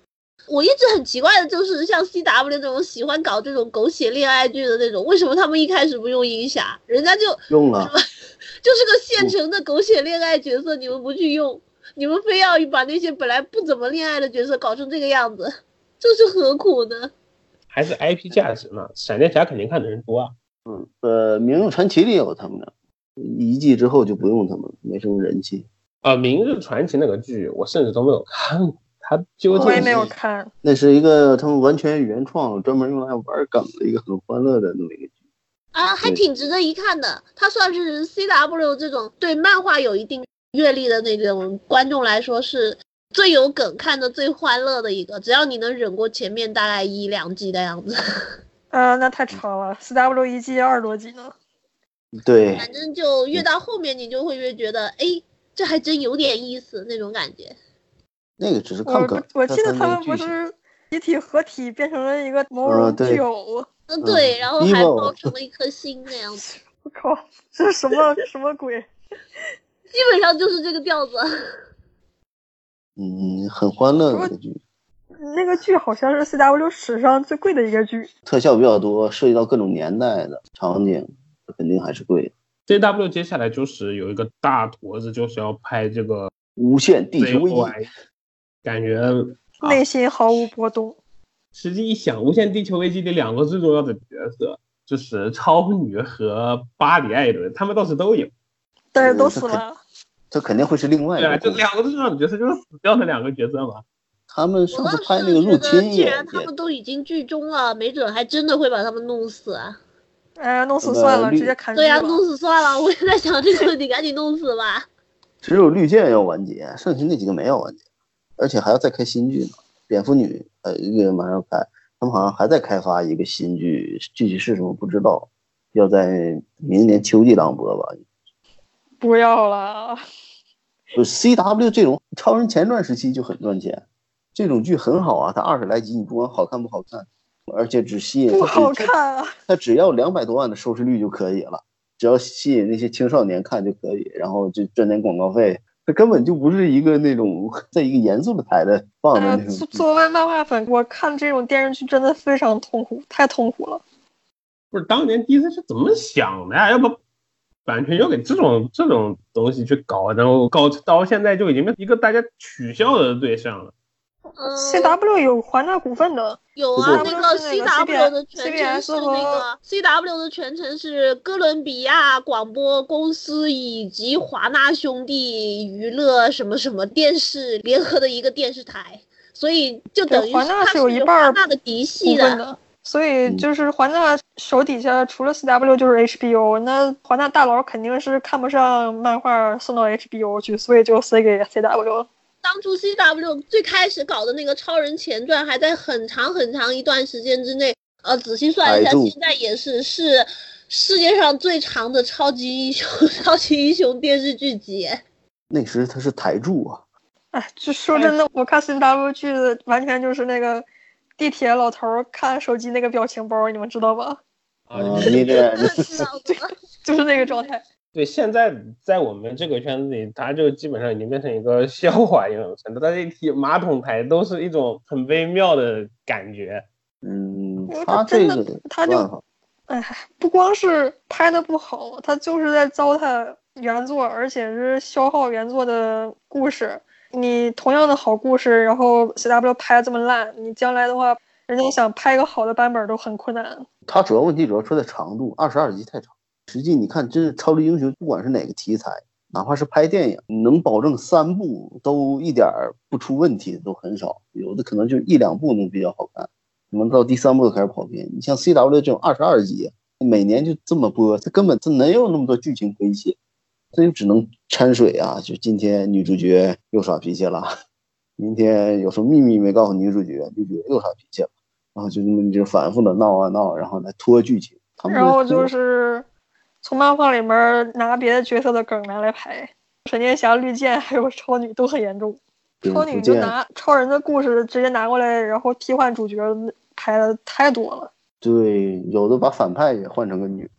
我一直很奇怪的就是，像 C W 这种喜欢搞这种狗血恋爱剧的那种，为什么他们一开始不用鹰侠？人家就用了。就是个现成的狗血恋爱角色，你们不去用，你们非要把那些本来不怎么恋爱的角色搞成这个样子，这是何苦呢？还是 IP 价值呢？闪电侠肯定看的人多啊。嗯呃，《明日传奇》里有他们的，一季之后就不用他们了，没什么人气。啊，《明日传奇》那个剧我甚至都没有看过，它究竟我也没有看，那是一个他们完全原创，专门用来玩梗的一个很欢乐的那么一个剧。啊，还挺值得一看的。它算是 C W 这种对漫画有一定阅历的那种观众来说是最有梗、看的最欢乐的一个。只要你能忍过前面大概一两集的样子，啊，那太长了，C W 一季二十多集呢。对，反正就越到后面你就会越觉得，哎，这还真有点意思那种感觉。那个只是我看梗。我记得他们不是集体合体变成了一个毛绒啊对巨偶，嗯，对，然后还包成了一颗心那样子，我靠，这是什么什么鬼？基本上就是这个调子。嗯，很欢乐的一个剧，那个剧好像是 C W 史上最贵的一个剧。特效比较多，涉及到各种年代的场景，肯定还是贵的。CW 接下来就是有一个大坨子，就是要拍这个无限地球危机，感觉啊内心毫无波动。实际一想，《无限地球危机》里两个最重要的角色就是超女和巴里艾伦，他们倒是都有。但是都死了，这肯定会是另外一对啊，个。就两个最重要的角色就是死掉的两个角色嘛。他们我上次拍那个入侵既然他们都已经剧终了，没准还真的会把他们弄死啊。哎，弄死算了，直接砍对呀、弄死算了，我也在想这个问题，赶紧弄死吧。只有绿箭要完结，剩下那几个没有完结，而且还要再开新剧呢。蝙蝠女呃一个马上要开，他们好像还在开发一个新剧，具体是什么不知道，要在明年秋季档播吧。不要了。就 C W 这种超人前传时期就很赚钱，这种剧很好啊，它二十来集，你不管好看不好看，而且只吸引不好看啊！它只要两百多万的收视率就可以了，只要吸引那些青少年看就可以，然后就赚点广告费。它根本就不是一个那种在一个严肃的台的放的。作作为漫画粉，我看这种电视剧真的非常痛苦，太痛苦了。不是当年 DC 是怎么想的呀？要把版权交给这种这种东西去搞，然后搞到现在就已经变一个大家取笑的对象了。嗯 C W 有华纳股份的，有啊，那个 CW 的全称是那个 CW 的全称是哥伦比亚广播公司以及华纳兄弟娱乐什么什么电视联合的一个电视台，所以就等于对华纳它是有一半华儿纳的嫡系的。所以就是华纳手底下除了 C W 就是 H B O，那华纳大佬肯定是看不上漫画送到 H B O 去，所以就塞给 C W 了。当初 CW 最开始搞的那个超人前传，还在很长很长一段时间之内，呃，仔细算一下，现在也是是世界上最长的超级英雄 超级英雄电视剧集。那时他是台柱啊，哎，就说真的，我看 C W 剧的完全就是那个地铁老头儿看手机那个表情包，你们知道吧？啊，嗯你你这知道吗？就是那个状态。对，现在在我们这个圈子里，它就基本上已经变成一个笑话一样的程度。大家一提马桶台，都是一种很微妙的感觉。嗯，他他真的这个他就哎，不光是拍的不好，他就是在糟蹋原作，而且是消耗原作的故事。你同样的好故事，然后 C W 拍的这么烂，你将来的话，人家想拍个好的版本都很困难。它主要问题主要出在长度，二十二集太长。实际你看，真是超级英雄，不管是哪个题材，哪怕是拍电影，能保证三部都一点儿不出问题都很少，有的可能就一两部能比较好看，可能到第三部就开始跑偏。你像 CW 这种二十二集，每年就这么播，它根本它能有那么多剧情可以写？所以只能掺水啊。就今天女主角又耍脾气了，明天有什么秘密没告诉女主角，女主角又耍脾气了，然后就这么就反复的闹啊闹，然后来拖剧情。他们然后就是从漫画里面拿别的角色的梗拿来拍，闪电侠、绿箭还有超女都很严重。超女就拿超人的故事直接拿过来，然后替换主角拍的太多了。对，有的把反派也换成个女的。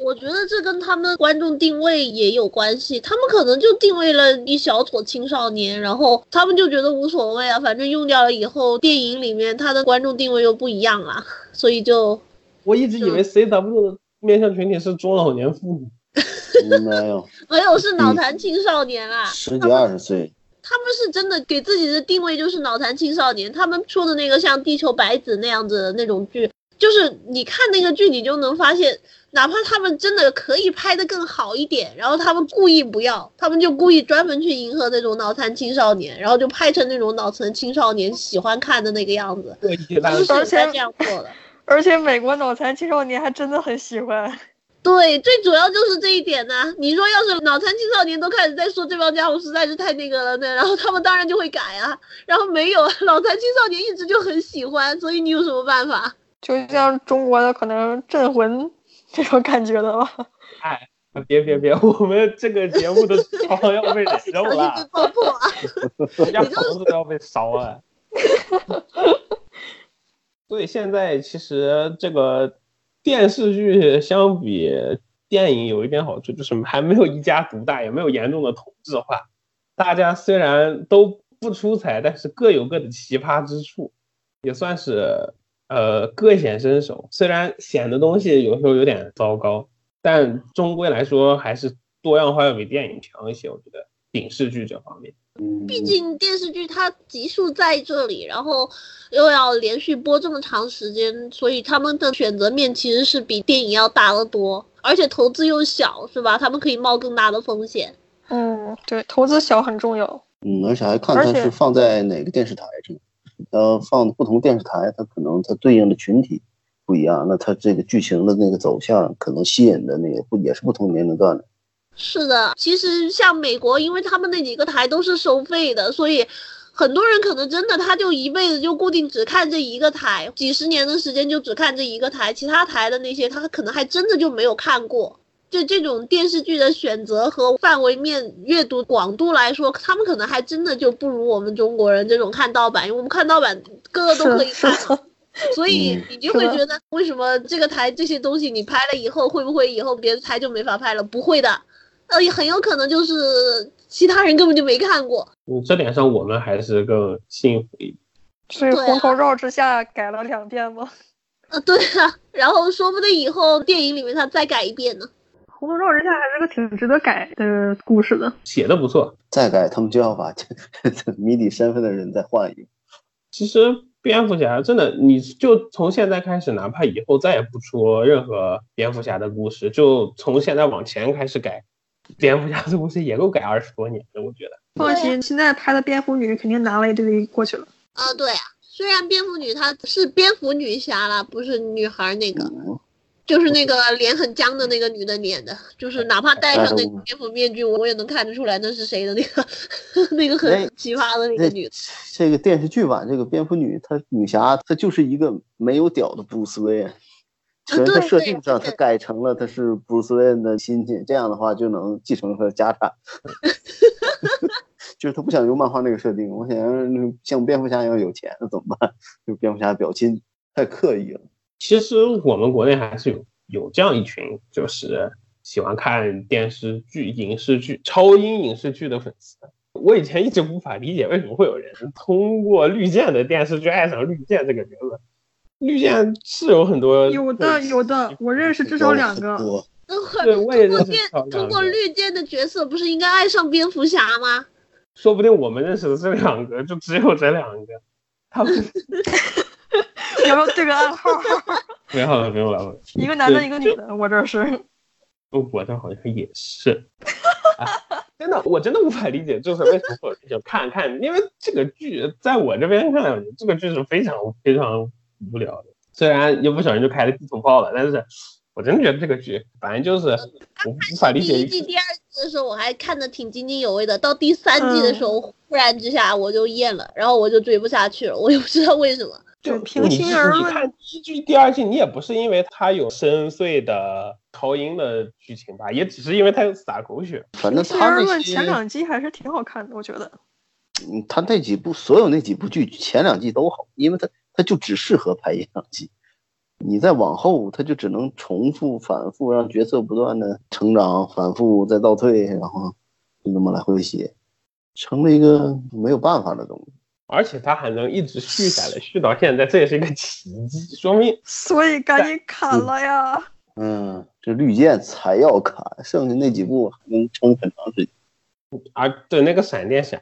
我觉得这跟他们观众定位也有关系，他们可能就定位了一小撮青少年，然后他们就觉得无所谓啊，反正用掉了以后，电影里面他的观众定位又不一样了，所以就。我一直以为 C W 的面向群体是中老年妇女，没有，没有是脑残青少年啊，十几二十岁。他们是真的给自己的定位就是脑残青少年。他们出的那个像《地球白子》那样子的那种剧，就是你看那个剧，你就能发现，哪怕他们真的可以拍的更好一点，然后他们故意不要，他们就故意专门去迎合那种脑残青少年，然后就拍成那种脑残青少年喜欢看的那个样子。对，是这样做的。而且美国脑残青少年还真的很喜欢。对，最主要就是这一点呢。你说要是脑残青少年都开始在说这帮家伙实在是太那个了，那然后他们当然就会改啊。然后没有脑残青少年一直就很喜欢，所以你有什么办法？就像中国的可能镇魂这种感觉的吧。哎，别别别，我们这个节目的床要被 烧了，爆破啊！家房子都要被烧了。所以现在其实这个。电视剧相比电影有一点好处，就是还没有一家独大，也没有严重的同质化。大家虽然都不出彩，但是各有各的奇葩之处，也算是呃各显身手。虽然显的东西有时候有点糟糕，但终归来说还是多样化要比电影强一些。我觉得影视剧这方面。毕竟电视剧它集数在这里，然后又要连续播这么长时间，所以他们的选择面其实是比电影要大得多，而且投资又小，是吧？他们可以冒更大的风险。嗯，对，投资小很重要。嗯，而且还看它是放在哪个电视台上，呃，放不同电视台，它可能它对应的群体不一样，那它这个剧情的那个走向，可能吸引的那个不也是不同年龄段的。是的，其实像美国，因为他们那几个台都是收费的，所以很多人可能真的他就一辈子就固定只看这一个台，几十年的时间就只看这一个台，其他台的那些他可能还真的就没有看过。就这种电视剧的选择和范围面、阅读广度来说，他们可能还真的就不如我们中国人这种看盗版，因为我们看盗版个个都可以看，所以你就会觉得为什么这个台这些东西你拍了以后，会不会以后别的台就没法拍了？不会的。呃，也很有可能就是其他人根本就没看过。嗯，这点上我们还是更幸福一点。所以红头罩之下改了两遍吗？啊，对啊，然后说不定以后电影里面他再改一遍呢。红头罩之下还是个挺值得改的故事的，写的不错。再改，他们就要把 谜底身份的人再换一个。其实蝙蝠侠真的，你就从现在开始，哪怕以后再也不出任何蝙蝠侠的故事，就从现在往前开始改。蝙蝠侠这故事也够改二十多年的，我觉得。放心，现在拍的蝙蝠女肯定拿了一堆过去了。啊，对啊，虽然蝙蝠女她是蝙蝠女侠了，不是女孩那个，就是那个脸很僵的那个女的脸的，就是哪怕戴上那个蝙蝠面具，我也能看得出来那是谁的那个 那个很奇葩的那个女。这个电视剧版这个蝙蝠女，她女侠她就是一个没有屌的布鲁斯韦恩。全在设定上，她改成了她是布鲁斯韦恩的亲戚，这样的话就能继承她的家产。就是他不想用漫画那个设定，我想像蝙蝠侠一样有钱，那怎么办？就蝙蝠侠表亲太刻意了。其实我们国内还是有有这样一群，就是喜欢看电视剧、影视剧、超英影视剧的粉丝。我以前一直无法理解，为什么会有人通过绿箭的电视剧爱上绿箭这个角色。绿箭是有很多，有的有的，我认识至少两个。对，我也认识。通过绿箭的角色，不是应该爱上蝙蝠侠吗？说不定我们认识的这两个，就只有这两个。他们 有没有对个暗号？没有了，没有了。一个男的，一个女的，我这是。我这好像也是。真的，我真的无法理解，就是为什么会就看看，因为这个剧在我这边看来，这个剧是非常非常。无聊的，虽然一不小心就开了地图炮了，但是我真的觉得这个剧反正就是我无法理解。第一季、第二季的时候我还看得挺津津有味的，到第三季的时候，忽然之下我就厌了，然后我就追不下去了，我也不知道为什么。就就平心而论你看第一季、第二季，你也不是因为它有深邃的超英的剧情吧，也只是因为它有撒狗血。反正他那前两季还是挺好看的，我觉得。嗯，他那几部所有那几部剧前两季都好，因为他他就只适合拍一两季，你再往后他就只能重复反复，让角色不断的成长，反复再倒退，然后就这么来回写，成了一个没有办法的东西。而且它还能一直续下来，续到现在，这也是一个奇迹，说明所以赶紧砍了呀！嗯，这绿箭才要砍，剩下那几部还能撑很长时间。啊，对那个闪电侠，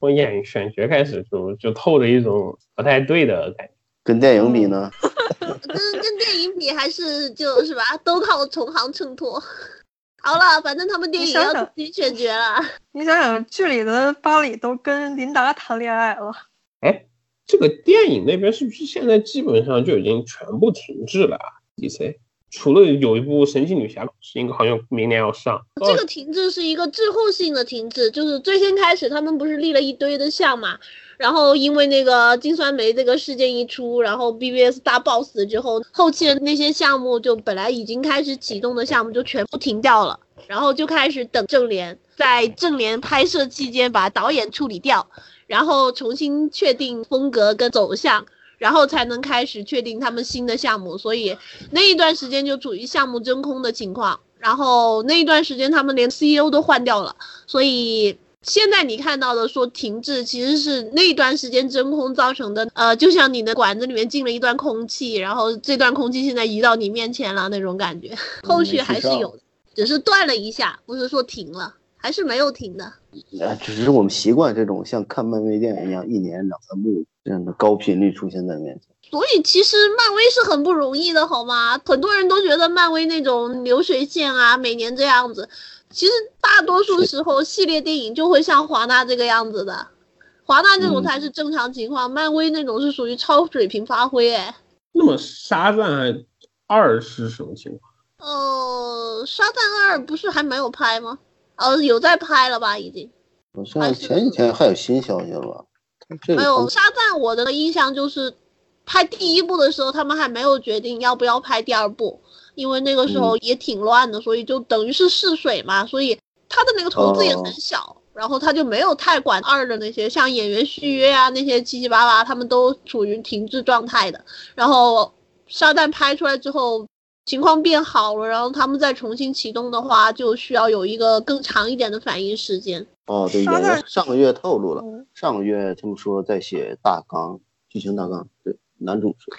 从演选角开始就就透着一种不太对的感觉。跟电影比呢，跟跟电影比，还是就是吧，都靠同行衬托。好了，反正他们电影要自己解决了。你想想，剧里的巴里都跟琳达谈恋爱了，哎，这个电影那边是不是现在基本上就已经全部停滞了啊？DC 除了有一部神奇女侠，是应该好像明年要上。这个停滞是一个滞后性的停滞，就是最先开始他们不是立了一堆的项嘛，然后因为那个金酸梅这个事件一出，然后 BBS 大爆死之后，后期的那些项目就本来已经开始启动的项目就全部停掉了，然后就开始等正联，在正联拍摄期间把导演处理掉，然后重新确定风格跟走向。然后才能开始确定他们新的项目，所以那一段时间就处于项目真空的情况。然后那一段时间他们连 CEO 都换掉了，所以现在你看到的说停滞，其实是那一段时间真空造成的。呃，就像你的管子里面进了一段空气，然后这段空气现在移到你面前了那种感觉。后续还是有的，只是断了一下，不是说停了，还是没有停的。啊，只是我们习惯这种像看漫威电影一样，一年两三部这样的高频率出现在面前。所以其实漫威是很不容易的，好吗？很多人都觉得漫威那种流水线啊，每年这样子，其实大多数时候系列电影就会像华纳这个样子的，华纳这种才是正常情况，漫威那种是属于超水平发挥。哎，那么沙赞二是什么情况？呃，沙赞二不是还没有拍吗？呃，有在拍了吧？已经。好像前几天还有新消息了吧？这个没有沙赞，我的印象就是拍第一部的时候，他们还没有决定要不要拍第二部，因为那个时候也挺乱的，所以就等于是试水嘛，所以他的那个投资也很小，然后他就没有太管二的那些，像演员续约啊那些七七八八，他们都处于停滞状态的。然后沙赞拍出来之后。情况变好了，然后他们再重新启动的话，就需要有一个更长一点的反应时间。哦，对，沙演员上个月透露了，嗯上个月他们说在写大纲，剧情大纲，对，男主是。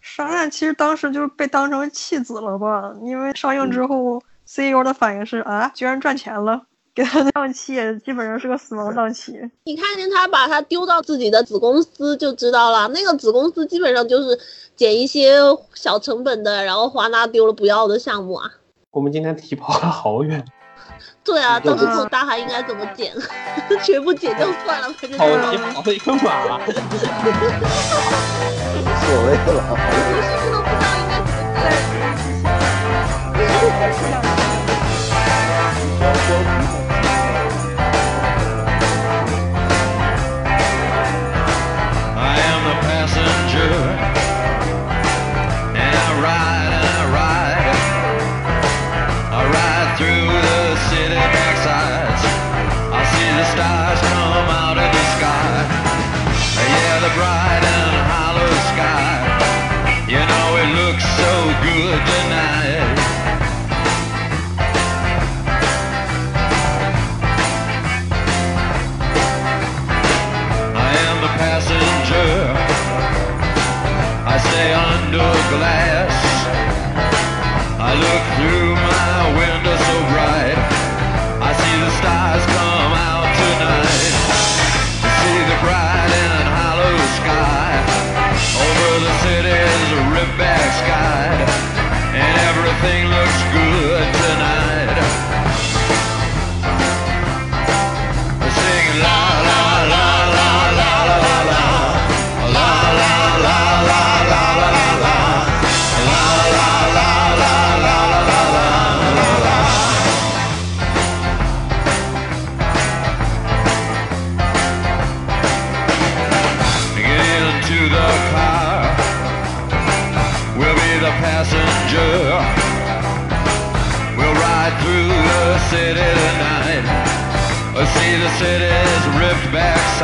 沙赞其实当时就是被当成弃子了吧？因为上映之后、c e o 的反应是啊，居然赚钱了，给他的档期也基本上是个死亡档期。你看见他把他丢到自己的子公司就知道了，那个子公司基本上就是捡一些小成本的，然后华纳丢了不要的项目啊。我们今天题跑了好远，对啊，到时嗯候大海应该怎么剪？全部剪掉算了，反正跑就是题跑了一个马。无所谓了。我甚至都不知道应该怎么剪。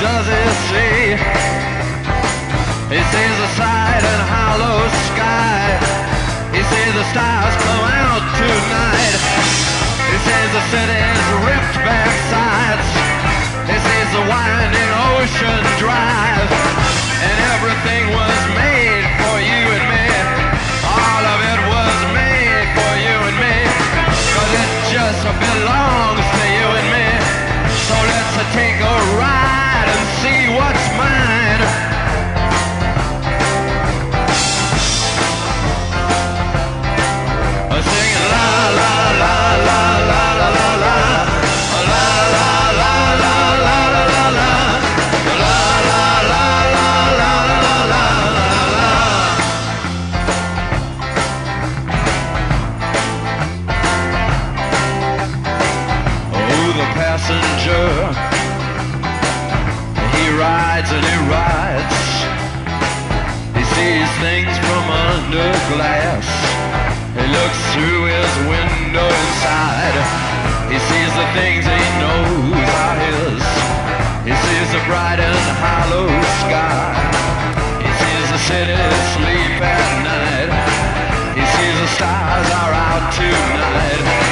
Does he see? He sees a side and hollow sky. He sees the stars come out tonight. He sees the city's ripped back sides. He sees the winding ocean drive. And everything was made for you and me. All of it was made for you and me. Cause it just belongs to you and me. So let's take a ride glass. He looks through his window inside. He sees the things he knows are his. He sees the bright and hollow sky. He sees the city sleep at night. He sees the stars are out tonight.